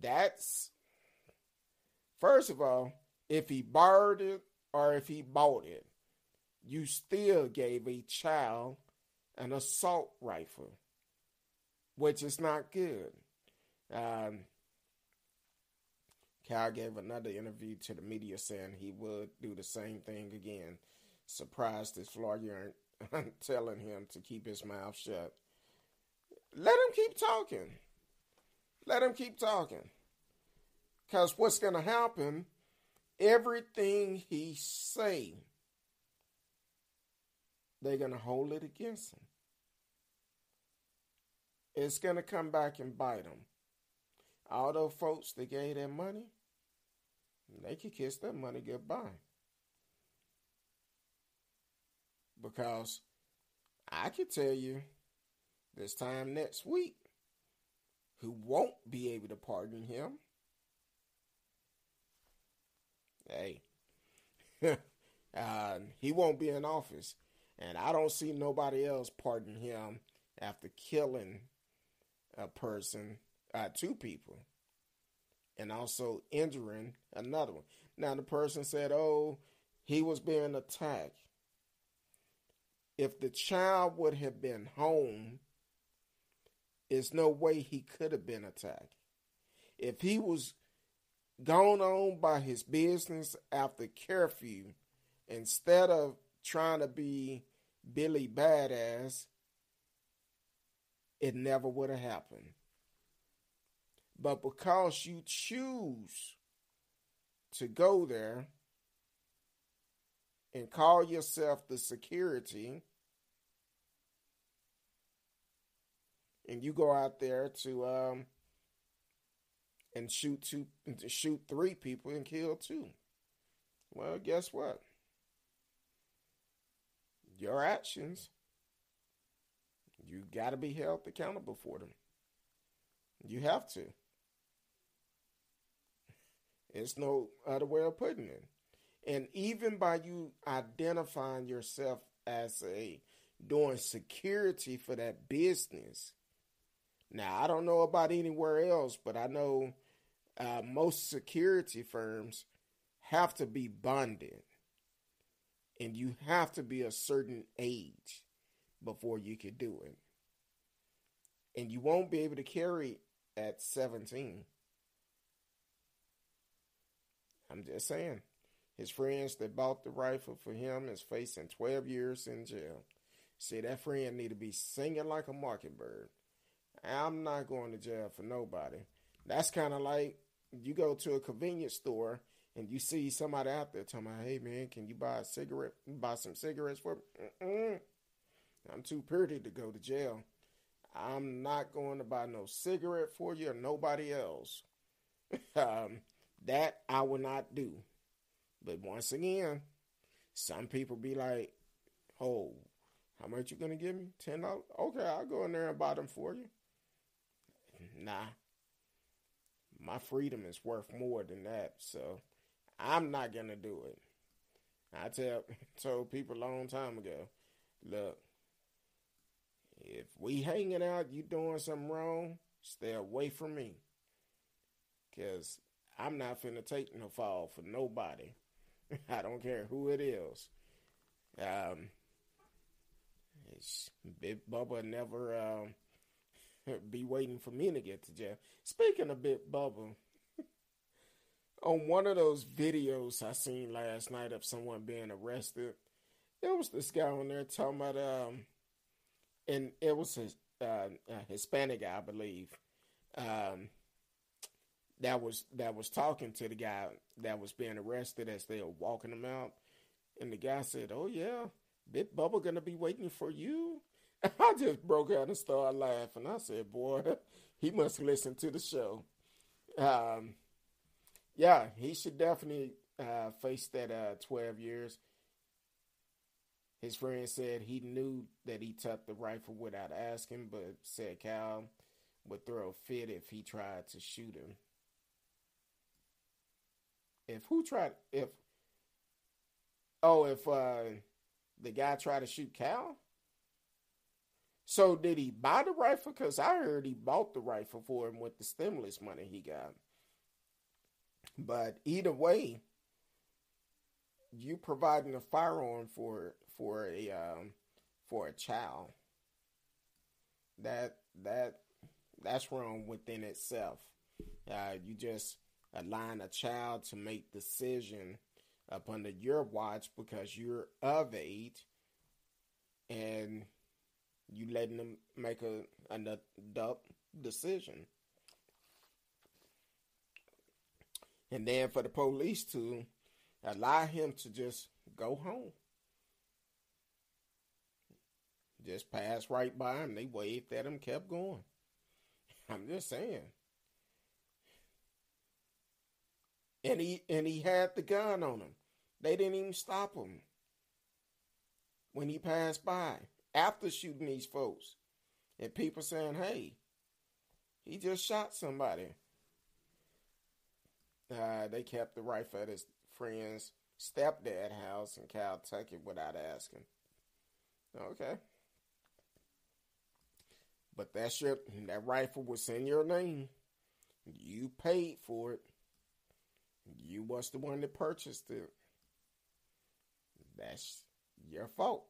that's first of all, if he borrowed it or if he bought it, you still gave a child an assault rifle, which is not good. Um, Kyle gave another interview to the media saying he would do the same thing again surprised his lawyer aren't *laughs* telling him to keep his mouth shut. Let him keep talking. Let him keep talking. Because what's going to happen, everything he say, they're going to hold it against him. It's going to come back and bite him. All those folks that gave that money, they could kiss that money goodbye. because I can tell you this time next week who won't be able to pardon him. Hey, *laughs* uh, he won't be in office, and I don't see nobody else pardon him after killing a person, uh, two people, and also injuring another one. Now the person said, "Oh, he was being attacked." if the child would have been home, there's no way he could have been attacked. If he was gone on by his business after curfew, instead of trying to be Billy Badass, it never would have happened. But because you choose to go there and call yourself the security, and you go out there to um and shoot two shoot three people and kill two. Well, guess what? Your actions, you got to be held accountable for them. You have to. It's no other way of putting it. And even by you identifying yourself as a doing security for that business, now, I don't know about anywhere else, but I know uh, most security firms have to be bonded. And you have to be a certain age before you can do it. And you won't be able to carry at 17. I'm just saying. His friends that bought the rifle for him is facing 12 years in jail. See, that friend need to be singing like a mockingbird. I'm not going to jail for nobody. That's kind of like you go to a convenience store and you see somebody out there talking about, hey man, can you buy a cigarette, buy some cigarettes for me? Mm-mm. I'm too pretty to go to jail. I'm not going to buy no cigarette for you or nobody else. *laughs* um, that I will not do. But once again, some people be like, oh, how much you gonna give me? Ten dollars? Okay, I'll go in there and buy them for you nah, my freedom is worth more than that. So I'm not gonna do it. I tell *laughs* told people a long time ago, look, if we hanging out, you doing something wrong, stay away from me. Cause I'm not finna take no fall for nobody. *laughs* I don't care who it is. Um, Big Bubba never um, *laughs* be waiting for me to get to jail. Speaking of Big Bubba, *laughs* on one of those videos I seen last night of someone being arrested, there was this guy on there talking about um, and it was a, uh, a Hispanic guy, I believe, um, that was that was talking to the guy that was being arrested as they were walking him out, and the guy said, "Oh yeah, Big Bubba gonna be waiting for you." *laughs* I just broke out and started laughing. I said, "Boy, *laughs* he must listen to the show." Um, yeah, he should definitely uh, face that uh, twelve years. His friend said he knew that he took the rifle without asking, but said Kyle would throw a fit if he tried to shoot him. If who tried if oh if uh the guy tried to shoot Kyle? So did he buy the rifle? Because I heard he bought the rifle for him with the stimulus money he got. But either way, you providing a firearm for for a um, for a child. That that that's wrong within itself. Uh, you just allowing a child to make decision up under your watch because you're of age, and you letting them make a an adult decision. And then for the police to allow him to just go home. Just passed right by him. They waved at him, kept going. *laughs* I'm just saying. And he and he had the gun on him. They didn't even stop him when he passed by after shooting these folks. And people saying, hey, he just shot somebody. Uh, they kept the rifle at his friend's stepdad house in Kentucky without asking. Okay. But that your that rifle was in your name. You paid for it. You was the one that purchased it. That's your fault.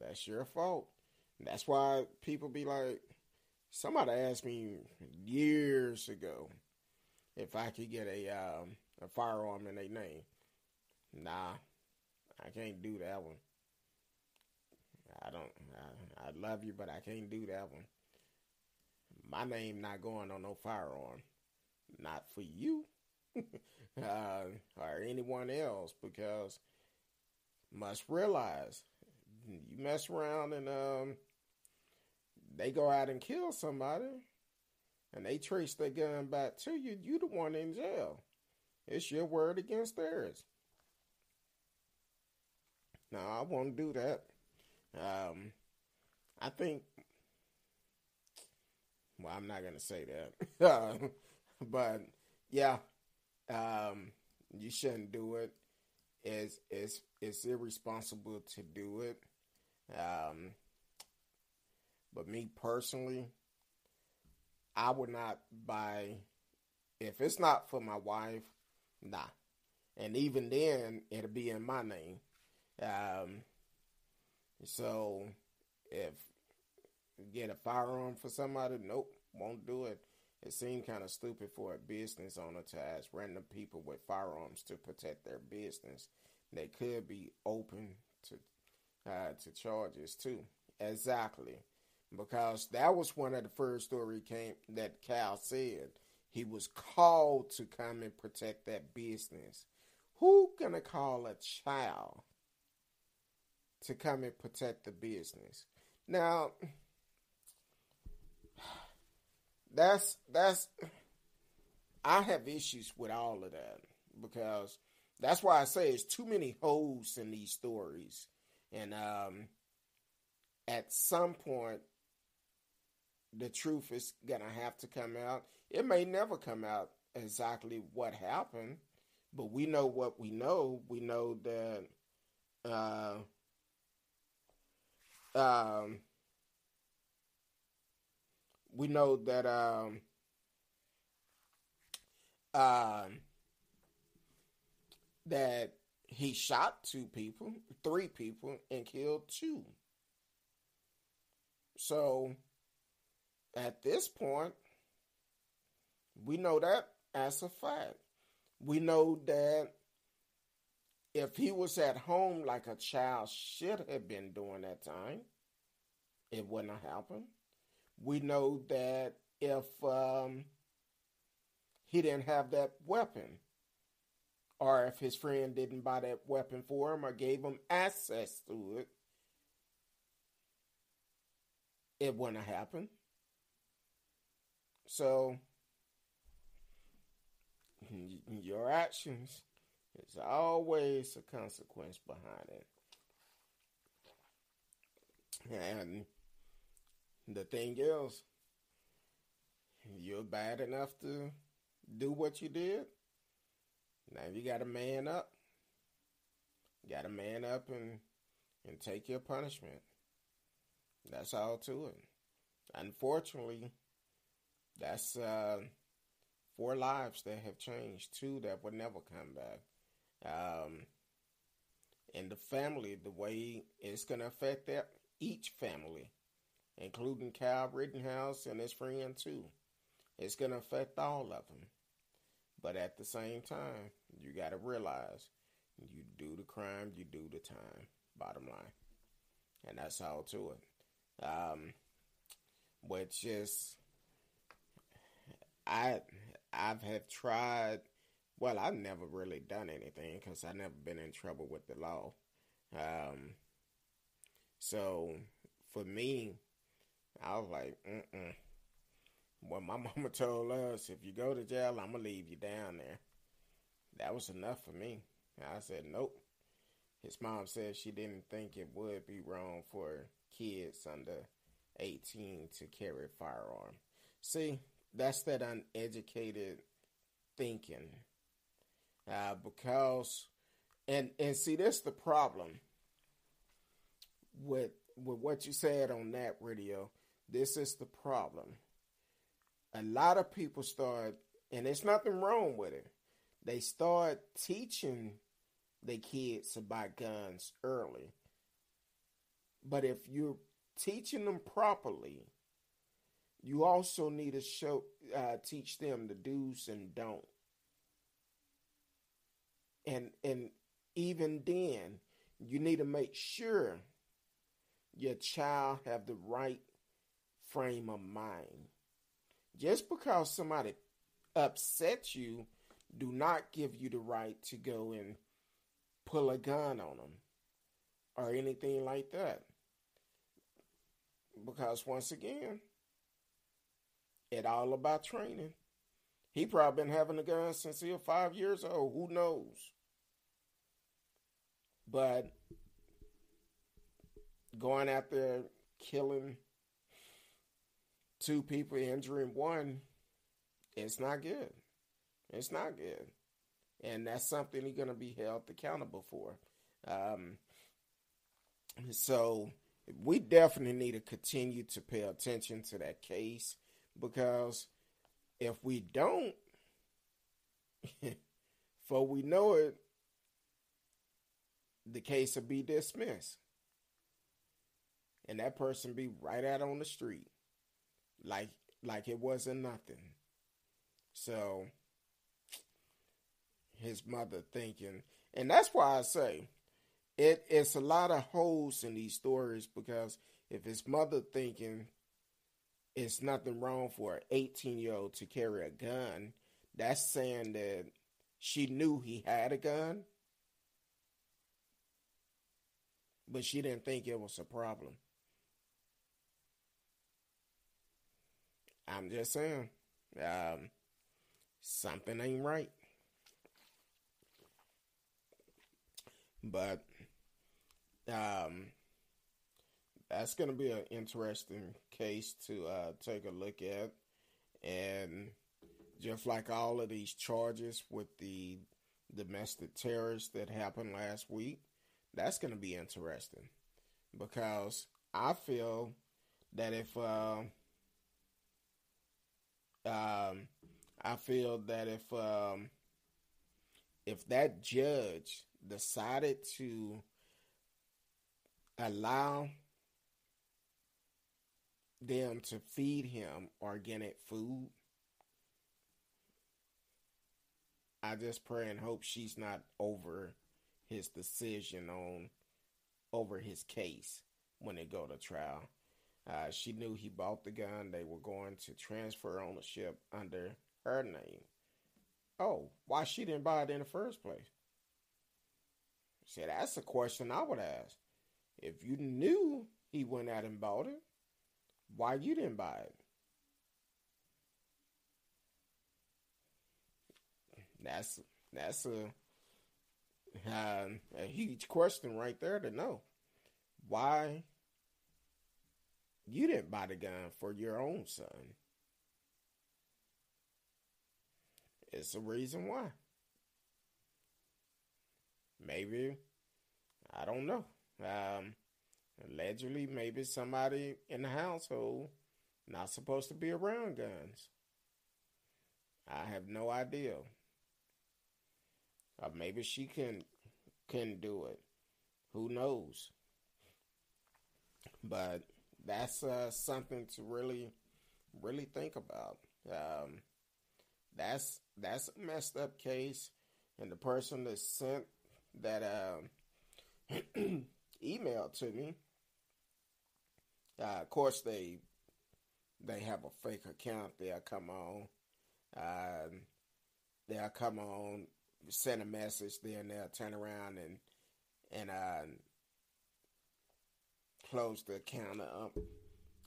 That's your fault. That's why people be like, somebody asked me years ago if I could get a um, a firearm in their name. Nah, I can't do that one. I don't. I, I love you, but I can't do that one. My name not going on no firearm. Not for you, *laughs* uh, or anyone else, because must realize you mess around and um, they go out and kill somebody, and they trace their gun back to you. You the one in jail. It's your word against theirs. No, I won't do that. Um, I think. Well, I'm not gonna say that, *laughs* but yeah, um, you shouldn't do it. It's it's it's irresponsible to do it. Um, but me personally, I would not buy if it's not for my wife. Nah, and even then, it'll be in my name. Um, so if get a firearm for somebody, nope, won't do it. It seemed kind of stupid for a business owner to ask random people with firearms to protect their business. They could be open to uh, to charges too. Exactly, because that was one of the first story came that Kyle said he was called to come and protect that business. Who gonna call a child to come and protect the business. Now, that's that's I have issues with all of that because that's why I say it's too many holes in these stories, and um, at some point, the truth is gonna have to come out. It may never come out exactly what happened, but we know what we know. We know that uh, um, we know that um, uh, that he shot two people, three people, and killed two. So at this point, we know that as a fact. We know that if he was at home like a child should have been during that time, it wouldn't have happened. We know that if um, he didn't have that weapon, or if his friend didn't buy that weapon for him or gave him access to it, it wouldn't have happened. So, your actions there's always a consequence behind it. And the thing is, you're bad enough to do what you did. Now you got to man up. Got to man up and and take your punishment. That's all to it. Unfortunately, that's uh, four lives that have changed, two that would never come back. Um, and the family, the way it's going to affect that, each family, including Kyle Rittenhouse and his friend too. It's going to affect all of them. But at the same time, you got to realize you do the crime, you do the time, bottom line. And that's all to it. Um, which is, I, I've have tried well, I've never really done anything because I've never been in trouble with the law. Um, so for me, I was like, mm-mm. Well, my mama told us, if you go to jail, I'm to leave you down there. That was enough for me. I said, nope. His mom said she didn't think it would be wrong for kids under 18 to carry a firearm. See, that's that uneducated thinking uh, because and and see that's the problem with with what you said on that radio. This is the problem. A lot of people start, and there's nothing wrong with it. They start teaching the kids about guns early. But if you're teaching them properly, you also need to show uh, teach them the do's and don'ts and and even then you need to make sure your child have the right frame of mind just because somebody upsets you do not give you the right to go and pull a gun on them or anything like that because once again it all about training he probably been having a gun since he was five years old. Who knows? But going out there killing two people, injuring one, it's not good. It's not good. And that's something he's going to be held accountable for. Um, so we definitely need to continue to pay attention to that case because if we don't, *laughs* for we know it, the case will be dismissed. And that person be right out on the street. Like like it wasn't nothing. So his mother thinking and that's why I say it, it's a lot of holes in these stories because if his mother thinking it's nothing wrong for an 18 year old to carry a gun, that's saying that she knew he had a gun but she didn't think it was a problem. I'm just saying, um, something ain't right. But um, that's going to be an interesting case to uh, take a look at. And just like all of these charges with the domestic terrorists that happened last week, that's going to be interesting because I feel that if uh, um, I feel that if um, if that judge decided to allow them to feed him organic food. I just pray and hope she's not over his decision on over his case when they go to trial. Uh, she knew he bought the gun. They were going to transfer ownership under her name. Oh, why she didn't buy it in the first place? See, that's a question I would ask. If you knew he went out and bought it, why you didn't buy it? That's that's a uh, a huge question right there to know. Why you didn't buy the gun for your own son? It's a reason why. Maybe I don't know. Um, allegedly, maybe somebody in the household not supposed to be around guns. I have no idea. Or maybe she can can do it. Who knows? But that's uh, something to really, really think about. Um, that's that's a messed up case, and the person that sent that uh, *clears throat* email to me, uh, of course they they have a fake account. They'll come on, uh, they'll come on, send a message, then they'll turn around and and uh, close the account up.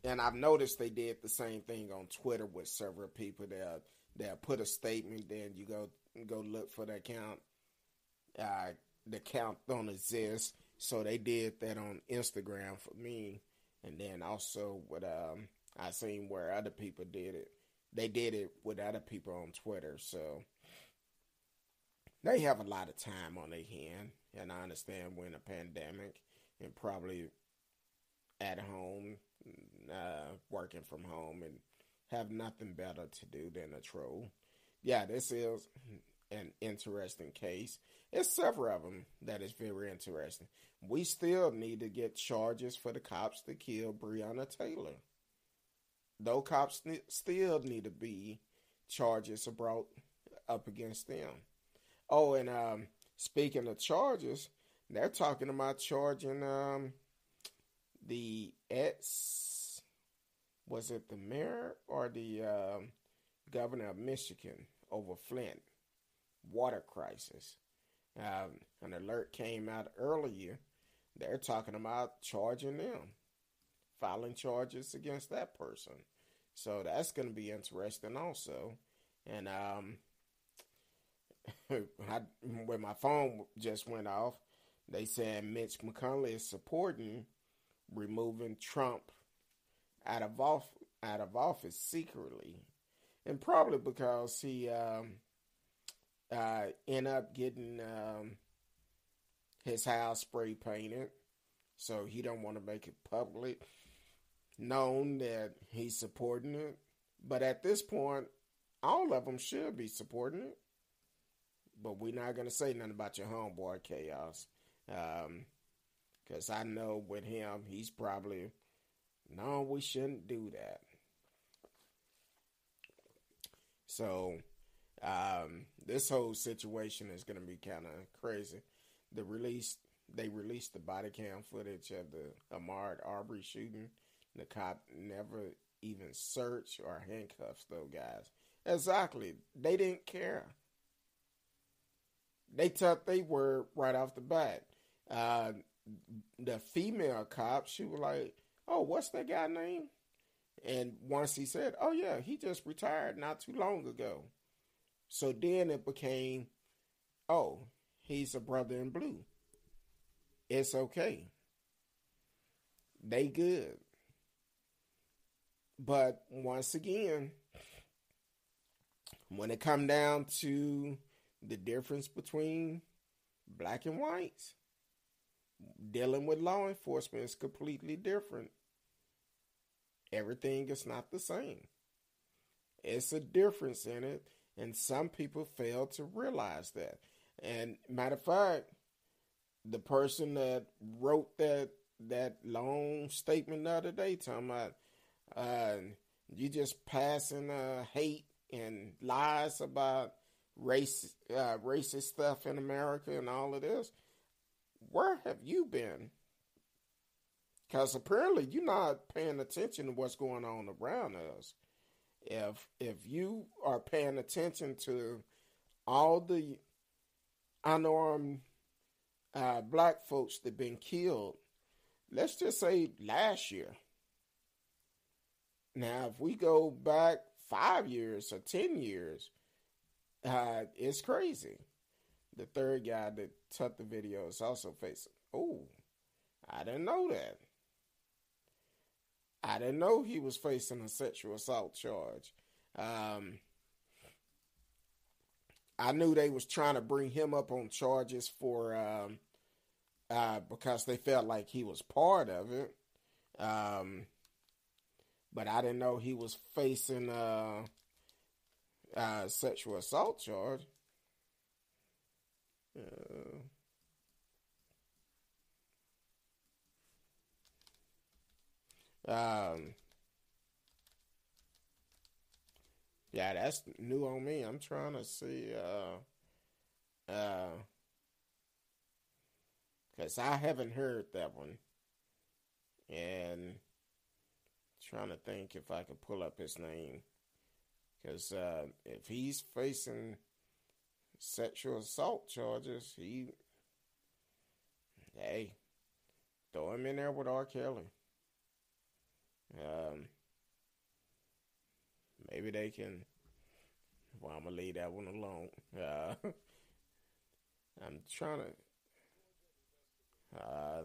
And I've noticed they did the same thing on Twitter with several people. They'll they'll put a statement, then you go go look for the account. Uh, the account don't exist, so they did that on Instagram for me, and then also with um, I seen where other people did it. They did it with other people on Twitter, so they have a lot of time on their hand, and I understand we're in a pandemic and probably at home, uh, working from home, and have nothing better to do than a troll. Yeah, this is an interesting case. It's several of them that is very interesting. We still need to get charges for the cops that killed Breonna Taylor. Those cops still need to be charges brought up against them. Oh, and um, speaking of charges, they're talking about charging um, the ex was it the mayor or the um, governor of Michigan over Flint water crisis. Um, an alert came out earlier. They're talking about charging them, filing charges against that person. So that's going to be interesting also. And um, *laughs* I, when my phone just went off, they said Mitch McConnell is supporting removing Trump out of off out of office secretly, and probably because he um, uh, end up getting um, his house spray painted, so he don't want to make it public known that he's supporting it. But at this point, all of them should be supporting it. But we're not gonna say nothing about your homeboy chaos. Um, because I know with him, he's probably, no, we shouldn't do that. So, um, this whole situation is going to be kind of crazy. The release, they released the body cam footage of the Ahmaud Arbery shooting. The cop never even searched or handcuffed those guys. Exactly. They didn't care. They thought they were right off the bat. Uh, the female cop, she was like, "Oh, what's that guy name?" And once he said, "Oh yeah, he just retired not too long ago," so then it became, "Oh, he's a brother in blue." It's okay. They good. But once again, when it come down to the difference between black and whites, dealing with law enforcement is completely different. Everything is not the same. It's a difference in it, and some people fail to realize that. And matter of fact, the person that wrote that that long statement the other day talking about uh, you just passing uh, hate and lies about race uh, racist stuff in America and all of this. Where have you been? Because apparently you're not paying attention to what's going on around us. If if you are paying attention to all the unarmed uh, black folks that been killed, let's just say last year. Now, if we go back five years or ten years, uh, it's crazy. The third guy that took the video is also facing. Oh, I didn't know that. I didn't know he was facing a sexual assault charge. Um, I knew they was trying to bring him up on charges for um, uh, because they felt like he was part of it. Um, but I didn't know he was facing a, a sexual assault charge. Uh, um, yeah, that's new on me. I'm trying to see. Uh, uh, because I haven't heard that one. And trying to think if I could pull up his name. Because uh, if he's facing sexual assault charges, he, hey, throw him in there with R. Kelly. Um, maybe they can. Well, I'm gonna leave that one alone. *laughs* Uh, I'm trying to. Uh,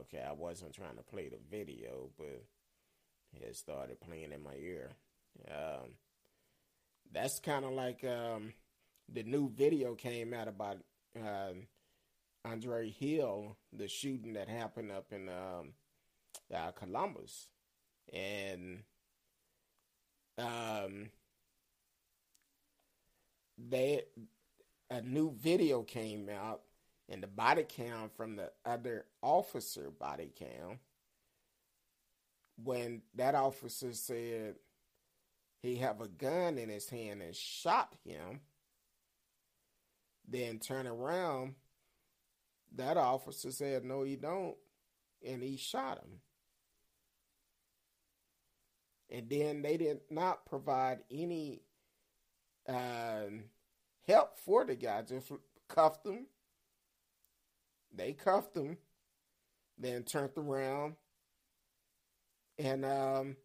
okay, I wasn't trying to play the video, but it started playing in my ear. Um, that's kind of like um, the new video came out about uh, Andre Hill, the shooting that happened up in um, uh, Columbus, and um, they a new video came out and the body cam from the other officer body cam when that officer said he have a gun in his hand and shot him then turn around that officer said no he don't and he shot him and then they did not provide any uh, help for the guy. Just cuffed him. They cuffed him, then turned around and um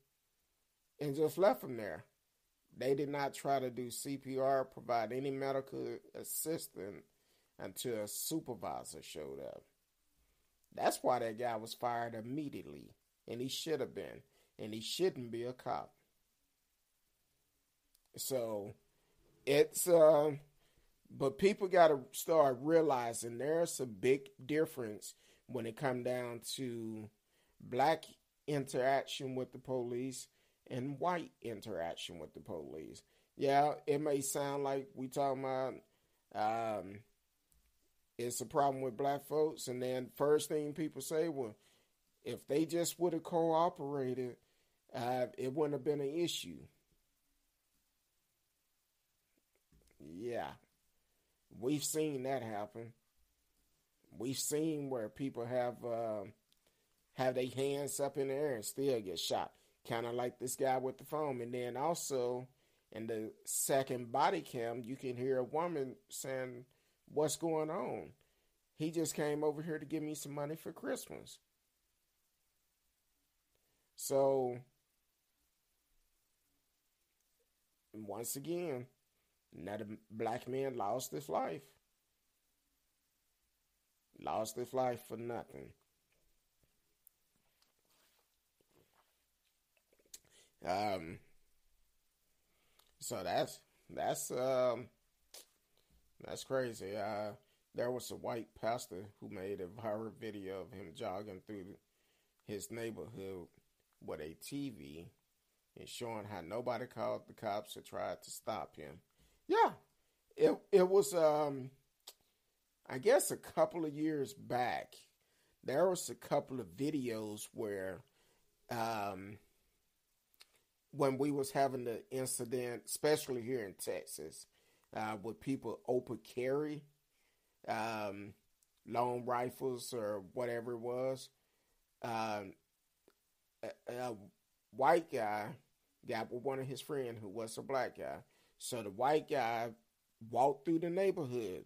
and just left him there. They did not try to do CPR, provide any medical assistance until a supervisor showed up. That's why that guy was fired immediately, and he should have been, and he shouldn't be a cop. So it's uh, but people got to start realizing there's a big difference when it come down to black interaction with the police and white interaction with the police. Yeah, it may sound like we talking about um, it's a problem with black folks, and then first thing people say, well, if they just would have cooperated, uh, it wouldn't have been an issue. Yeah, we've seen that happen. We've seen where people have uh, have their hands up in the air and still get shot, kind of like this guy with the phone. And then also in the second body cam, you can hear a woman saying, "What's going on?" He just came over here to give me some money for Christmas. So once again, Another black man lost his life. Lost his life for nothing. Um. So that's that's um that's crazy. Uh, there was a white pastor who made a viral video of him jogging through his neighborhood with a TV and showing how nobody called the cops or tried to stop him. Yeah, it it was um I guess a couple of years back, there was a couple of videos where, um, when we was having the incident, especially here in Texas, uh, with people open carry, um, long rifles or whatever it was, um, a, a white guy got with one of his friends who was a black guy. So the white guy walked through the neighborhood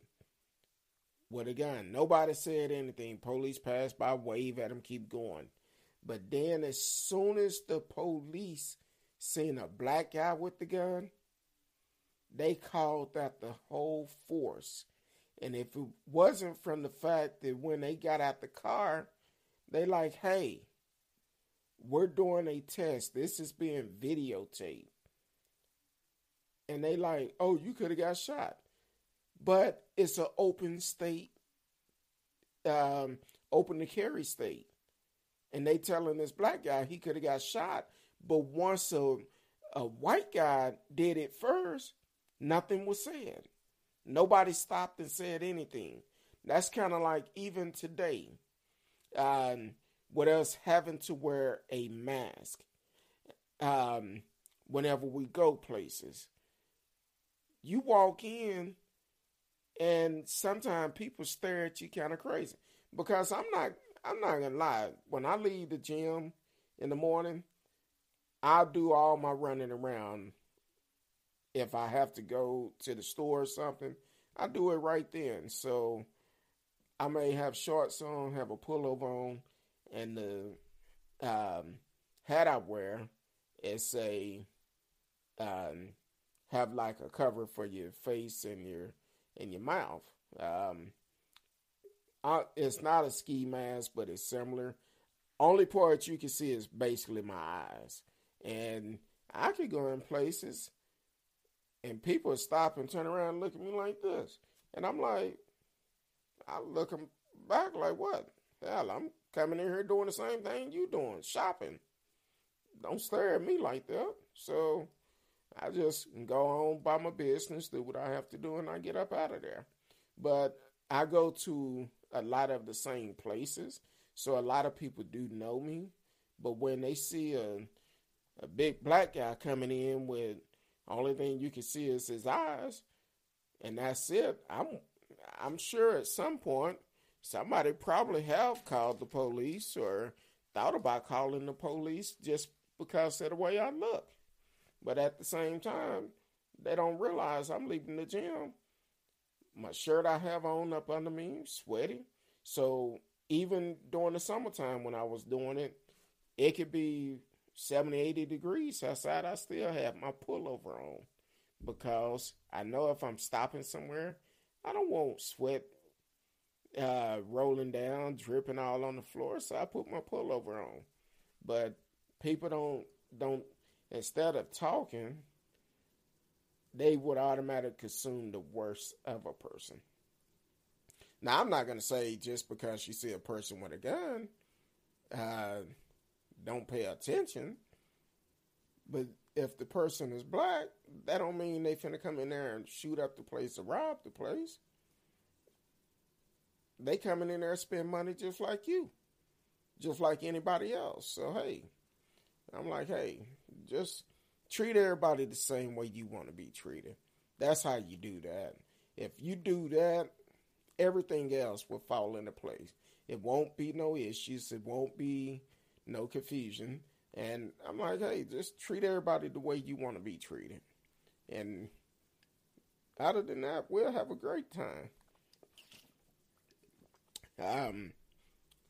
with a gun. Nobody said anything. Police passed by, wave at him, keep going. But then, as soon as the police seen a black guy with the gun, they called out the whole force. And if it wasn't from the fact that when they got out the car, they like, hey, we're doing a test. This is being videotaped. And they like, oh, you could have got shot but it's an open state, um, open to carry state. And they telling this black guy he could have got shot, but once a, a white guy did it first, nothing was said. Nobody stopped and said anything. That's kind of like even today, um, with us having to wear a mask um, whenever we go places. You walk in and sometimes people stare at you kind of crazy because I'm not I'm not gonna lie. When I leave the gym in the morning, I'll do all my running around. If I have to go to the store or something, I do it right then. So I may have shorts on, have a pullover on, and the um, hat I wear is a um, have like a cover for your face and your in your mouth. Um, I, it's not a ski mask, but it's similar. Only part you can see is basically my eyes, and I could go in places, and people stop and turn around and look at me like this, and I'm like, I look them back like, what? Hell, I'm coming in here doing the same thing you doing, shopping. Don't stare at me like that. So I just go on by my business, do what I have to do, and I get up out of there. But I go to a lot of the same places, so a lot of people do know me. But when they see a a big black guy coming in with only thing you can see is his eyes, and that's it. I'm I'm sure at some point somebody probably have called the police or thought about calling the police just because of the way I look. But at the same time, they don't realize I'm leaving the gym. My shirt I have on up under me, sweaty. So even during the summertime when I was doing it, it could be 70, 80 degrees outside. I still have my pullover on because I know if I'm stopping somewhere, I don't want sweat uh, rolling down, dripping all on the floor. So I put my pullover on. But people don't don't instead of talking, they would automatically assume the worst of a person. Now, I'm not to say just because you see a person with a gun, uh, don't pay attention. But if the person is black, that don't mean they finna come in there and shoot up the place or rob the place. They coming in there spend money just like you, just like anybody else. So hey, I'm like, hey, just treat everybody the same way you want to be treated. That's how you do that. If you do that, everything else will fall into place. It won't be no issues. It won't be no confusion. And I'm like, hey, just treat everybody the way you want to be treated. And other than that, we'll have a great time. Um,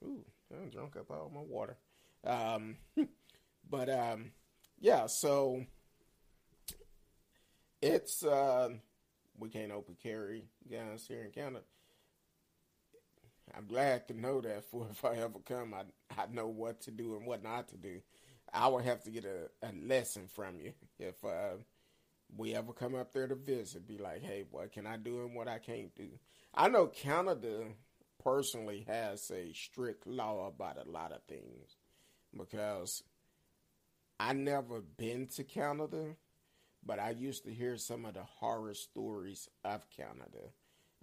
ooh, I drunk up all my water. Um, *laughs* but um, yeah, so it's uh, we can't open carry guns here in Canada. I'm glad to know that for *laughs* if I ever come, I I know what to do and what not to do. I would have to get a, a lesson from you if uh, we ever come up there to visit. Be like, hey, what can I do and what I can't do? I know Canada personally has a strict law about a lot of things because I never been to Canada, but I used to hear some of the horror stories of Canada.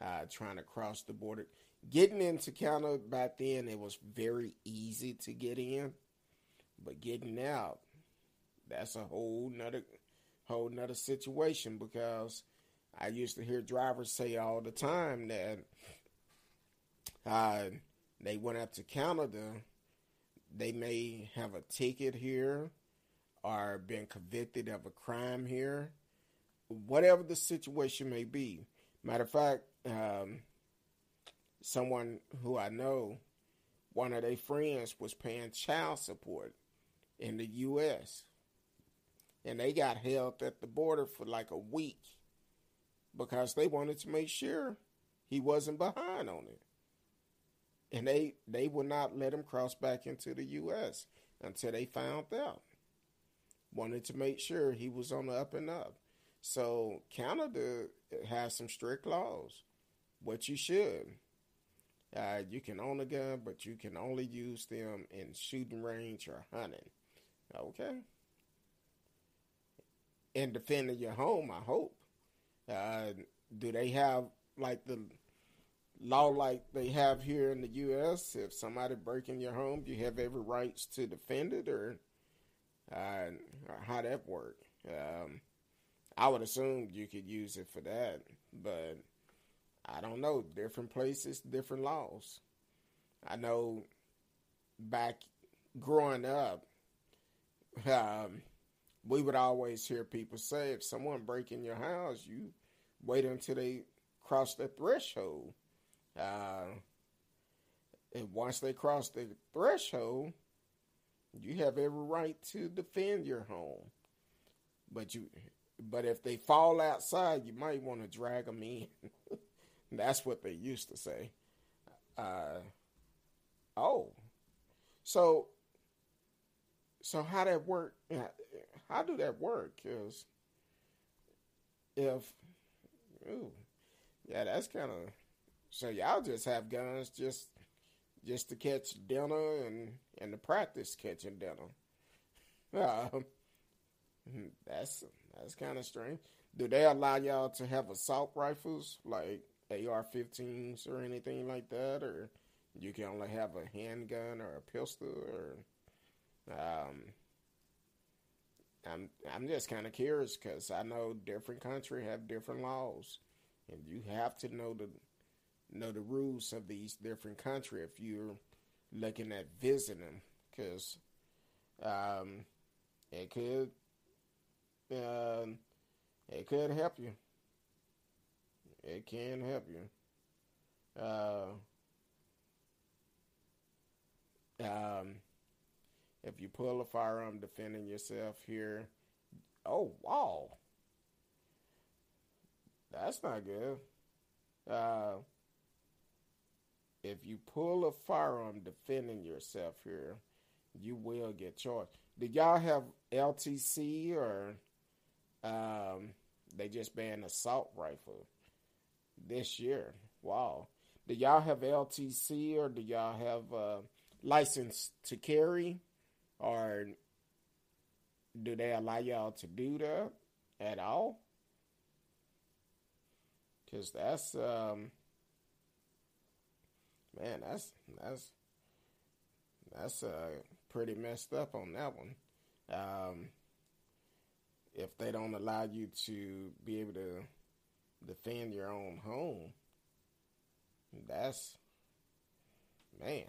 uh, trying to cross the border. Getting into Canada back then, it was very easy to get in, but getting out, that's a whole nother whole nother situation because I used to hear drivers say all the time that uh, they went up to Canada, they may have a ticket here or been convicted of a crime here, whatever the situation may be. Matter of fact, um, someone who I know, one of their friends was paying child support in the U.S. And they got held at the border for like a week because they wanted to make sure he wasn't behind on it. And they, they would not let him cross back into the U.S. until they found out. Wanted to make sure he was on the up and up. So Canada has some strict laws. What you should. Uh, you can own a gun, but you can only use them in shooting range or hunting. Okay. And defending your home, I hope. Uh, do they have like the law like they have here in the U.S.? If somebody break in your home, you have every rights to defend it, or, uh, or how that work? Um, I would assume you could use it for that, but I don't know. Different places, different laws. I know back growing up, um, we would always hear people say, if someone break in your house, you wait until they cross the threshold. Uh, and once they cross the threshold, you have every right to defend your home. But you, but if they fall outside, you might want to drag them in. *laughs* That's what they used to say. Uh, oh, so so how that work? How do that work? Because if, ooh, yeah, that's kind of. So y'all just have guns just just to catch dinner and and to practice catching dinner. Uh, *laughs* that's that's kind of strange. Do they allow y'all to have assault rifles like AR-15s or anything like that, or you can only have a handgun or a pistol, or um, I'm I'm just kind of curious because I know different country have different laws, and you have to know the know the rules of these different country if you're looking at visiting, because um, it could uh, it could help you. It can help you. Uh, um, if you pull a firearm defending yourself here, oh wow, that's not good. Uh, if you pull a firearm defending yourself here, you will get charged. Did y'all have LTC or um, they just banned assault rifle? This year. Wow. Do y'all have LTC or do y'all have uh, license to carry? Or do they allow y'all to do that at all? Cause that's um man, that's that's that's uh pretty messed up on that one. Um if they don't allow you to be able to defend your own home. That's man.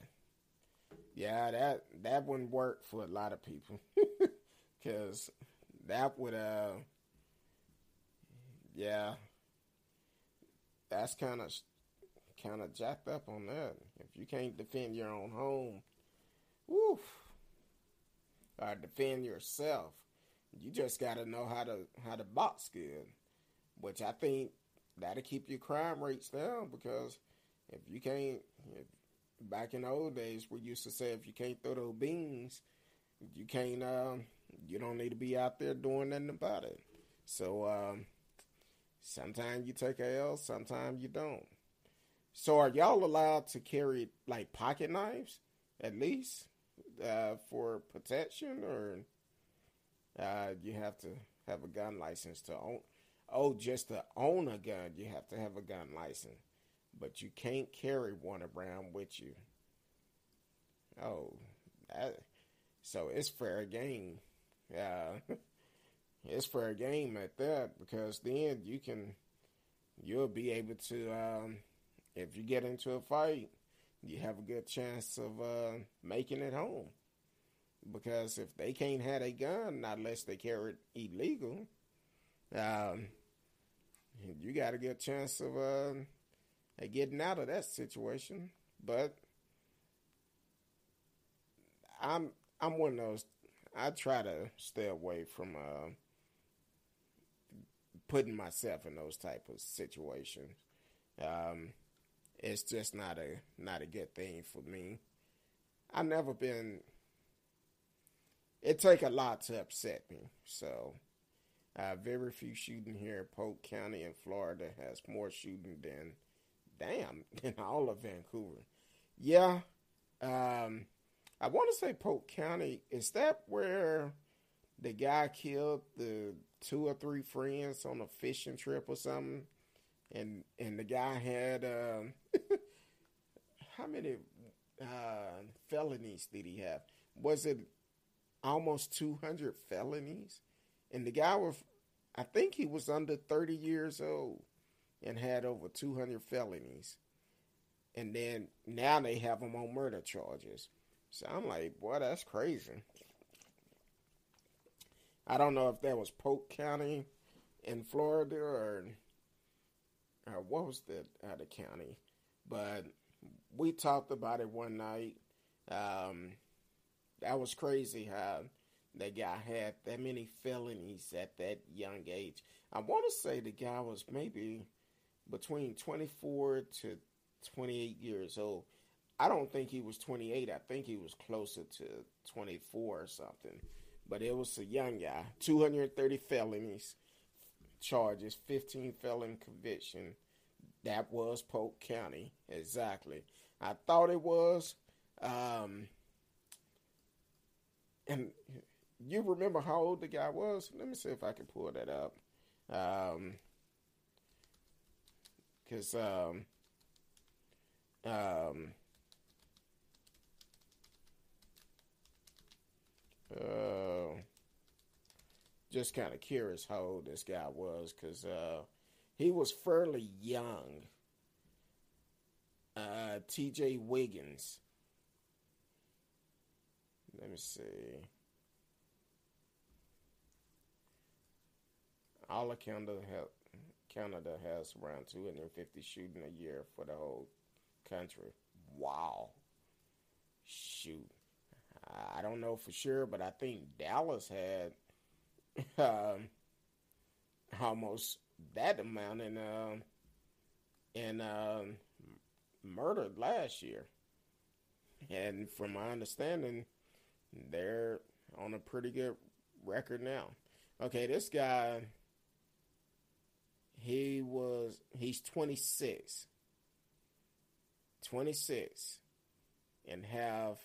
Yeah, that that wouldn't work for a lot of people. *laughs* Cause that would uh yeah. That's kind of kind of jacked up on that. If you can't defend your own home, woof, or defend yourself, you just got to know how to how to box good, which I think that'll keep your crime rates down because if you can't, if, back in the old days, we used to say if you can't throw those beans, you can't, um, you don't need to be out there doing nothing about it. So, um, sometimes you take a L, sometimes you don't. So, are y'all allowed to carry like pocket knives at least uh, for protection, or uh, you have to have a gun license to own? Oh, just to own a gun, you have to have a gun license. but you can't carry one around with you. Oh, that, so it's fair game. Yeah, *laughs* it's fair game at that because then you can, you'll be able to, um, if you get into a fight, you have a good chance of uh, making it home. Because if they can't have a gun, not unless they carry it illegal, um, you got to get a chance of uh, getting out of that situation. But I'm I'm one of those. I try to stay away from uh, putting myself in those type of situations. Um, it's just not a not a good thing for me. I've never been. It take a lot to upset me, so uh, very few shooting here. in Polk County in Florida has more shooting than, damn, *laughs* than all of Vancouver. Yeah, um, I want to say Polk County. Is that where the guy killed the two or three friends on a fishing trip or something? And and the guy had uh, *laughs* how many uh, felonies did he have? Was it almost two hundred felonies? And the guy was, I think he was under thirty years old and had over two hundred felonies. And then now they have him on murder charges. So I'm like, boy, that's crazy. I don't know if that was Polk County in Florida or, what was that other county, but we talked about it one night. Um, that was crazy how that guy had that many felonies at that young age. I want to say the guy was maybe between 24 to 28 years old. I don't think he was 28. I think he was closer to 24 or something. But it was a young guy. 230 felonies, charges, 15 felon conviction. That was Polk County. Exactly. I thought it was. Um, and you remember how old the guy was? Let me see if I can pull that up. Um, because um, um, Uh, just kind of curious how old this guy was because uh, he was fairly young. Uh, T.J. Wiggins. Let me see. All of Canada, Canada has around 250 shooting a year for the whole country. Wow. Shoot. I don't know for sure, but I think Dallas had *laughs* um, almost that amount in uh, in um, murdered last year, and from my understanding, they're on a pretty good record now. Okay, this guy, he was he's 26, 26, and have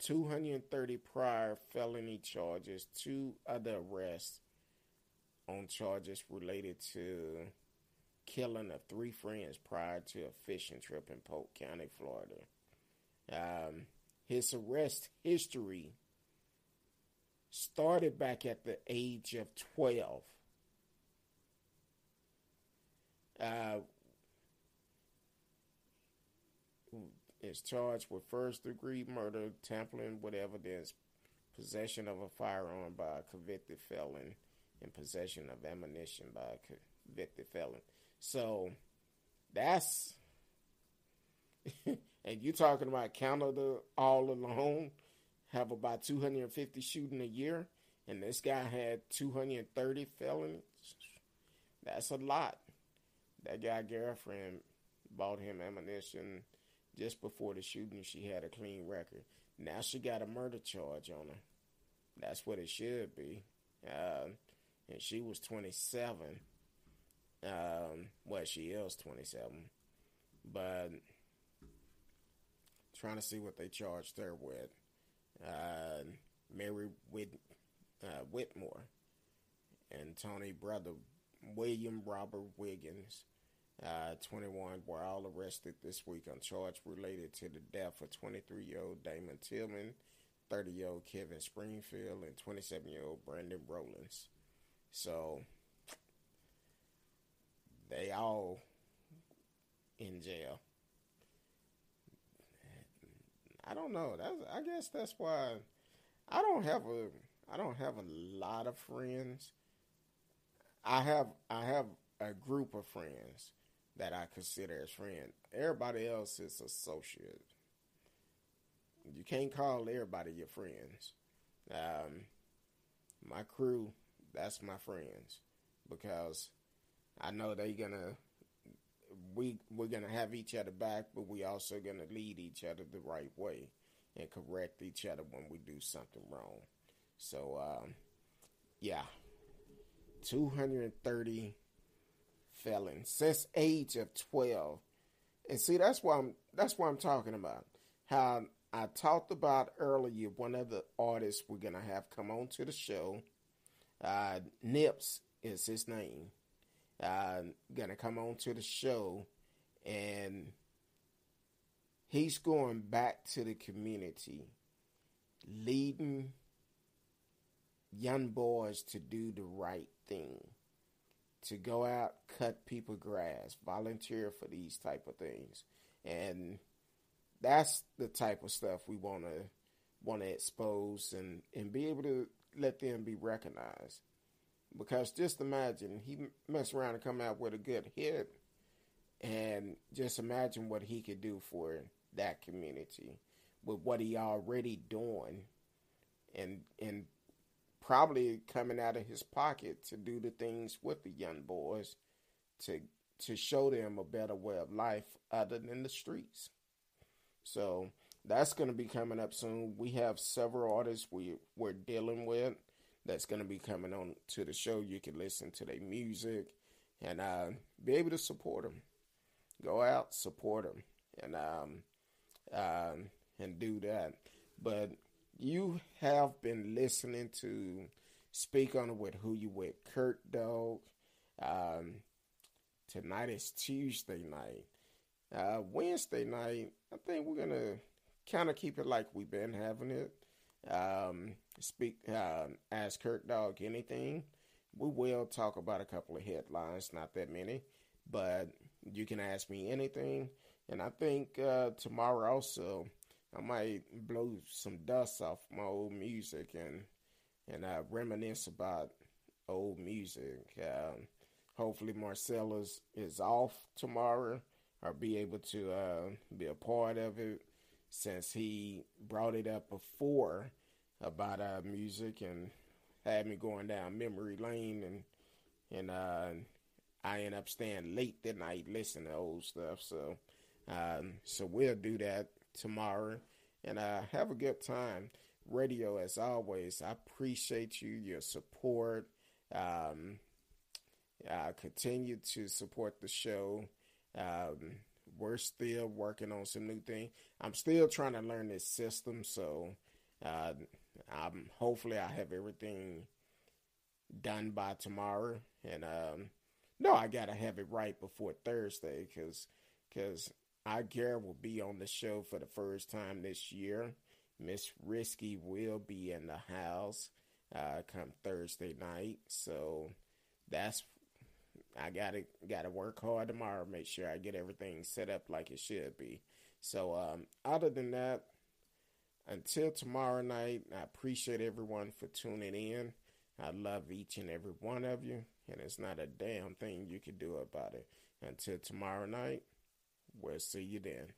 230 prior felony charges, two other arrests on charges related to killing of three friends prior to a fishing trip in Polk County, Florida. Um, his arrest history started back at the age of 12. Uh, is charged with first degree murder, tampering with evidence, possession of a firearm by a convicted felon, and possession of ammunition by a convicted felon. So that's *laughs* and you're talking about Canada all alone have about 250 shooting a year, and this guy had 230 felonies. That's a lot. That guy girlfriend bought him ammunition just before the shooting, she had a clean record. Now she got a murder charge on her. That's what it should be. Uh, and she was 27. Um, well, she is 27. But trying to see what they charged her with. Uh, Mary Whit, uh, Whitmore and Tony brother William Robert Wiggins uh, 21 were all arrested this week on charge related to the death of 23 year old Damon Tillman, 30 year old Kevin Springfield, and 27 year old Brandon Rollins. So they all in jail. I don't know. That's I guess that's why I don't have a I don't have a lot of friends. I have I have a group of friends that I consider as friends. Everybody else is associate. You can't call everybody your friends. Um, my crew, that's my friends because I know they're gonna we we're gonna have each other back, but we also gonna lead each other the right way and correct each other when we do something wrong. So um, yeah, two hundred and thirty felons since age of twelve, and see that's why I'm that's what I'm talking about. How I talked about earlier, one of the artists we're gonna have come on to the show. Uh, Nips is his name uh, gonna come on to the show, and he's going back to the community, leading young boys to do the right thing, to go out, cut people grass, volunteer for these type of things, and that's the type of stuff we want to want to expose and and be able to let them be recognized. Because just imagine he mess around and come out with a good hit, and just imagine what he could do for that community with what he already doing, and and probably coming out of his pocket to do the things with the young boys to to show them a better way of life other than the streets. So that's going to be coming up soon. We have several artists we we're dealing with that's going to be coming on to the show. You can listen to their music and uh, be able to support them. Go out, support them, and um, um, and do that. But you have been listening to Speak on it with who you with, Kurt Dog. Um, tonight is Tuesday night. Uh, Wednesday night, I think we're gonna kind of keep it like we've been having it. Um, speak, uh, ask Kurt Dog anything. We will talk about a couple of headlines, not that many, but you can ask me anything. And I think uh, tomorrow also, I might blow some dust off my old music and and uh, reminisce about old music. Um, hopefully, Marcellus is off tomorrow or be able to uh, be a part of it since he brought it up before about uh, music and had me going down memory lane and and uh, I end up staying late that night listening to old stuff. So um, so we'll do that tomorrow and uh, have a good time. Radio as always. I appreciate you your support. Um, I continue to support the show. Um, we're still working on some new things. I'm still trying to learn this system, so uh, I'm hopefully I have everything done by tomorrow. And um, no, I gotta have it right before Thursday, cause cause I Gary will be on the show for the first time this year. Miss Risky will be in the house uh, come Thursday night, so that's I gotta gotta work hard tomorrow. Make sure I get everything set up like it should be. So, um, other than that, until tomorrow night, I appreciate everyone for tuning in. I love each and every one of you, and it's not a damn thing you can do about it. Until tomorrow night, we'll see you then.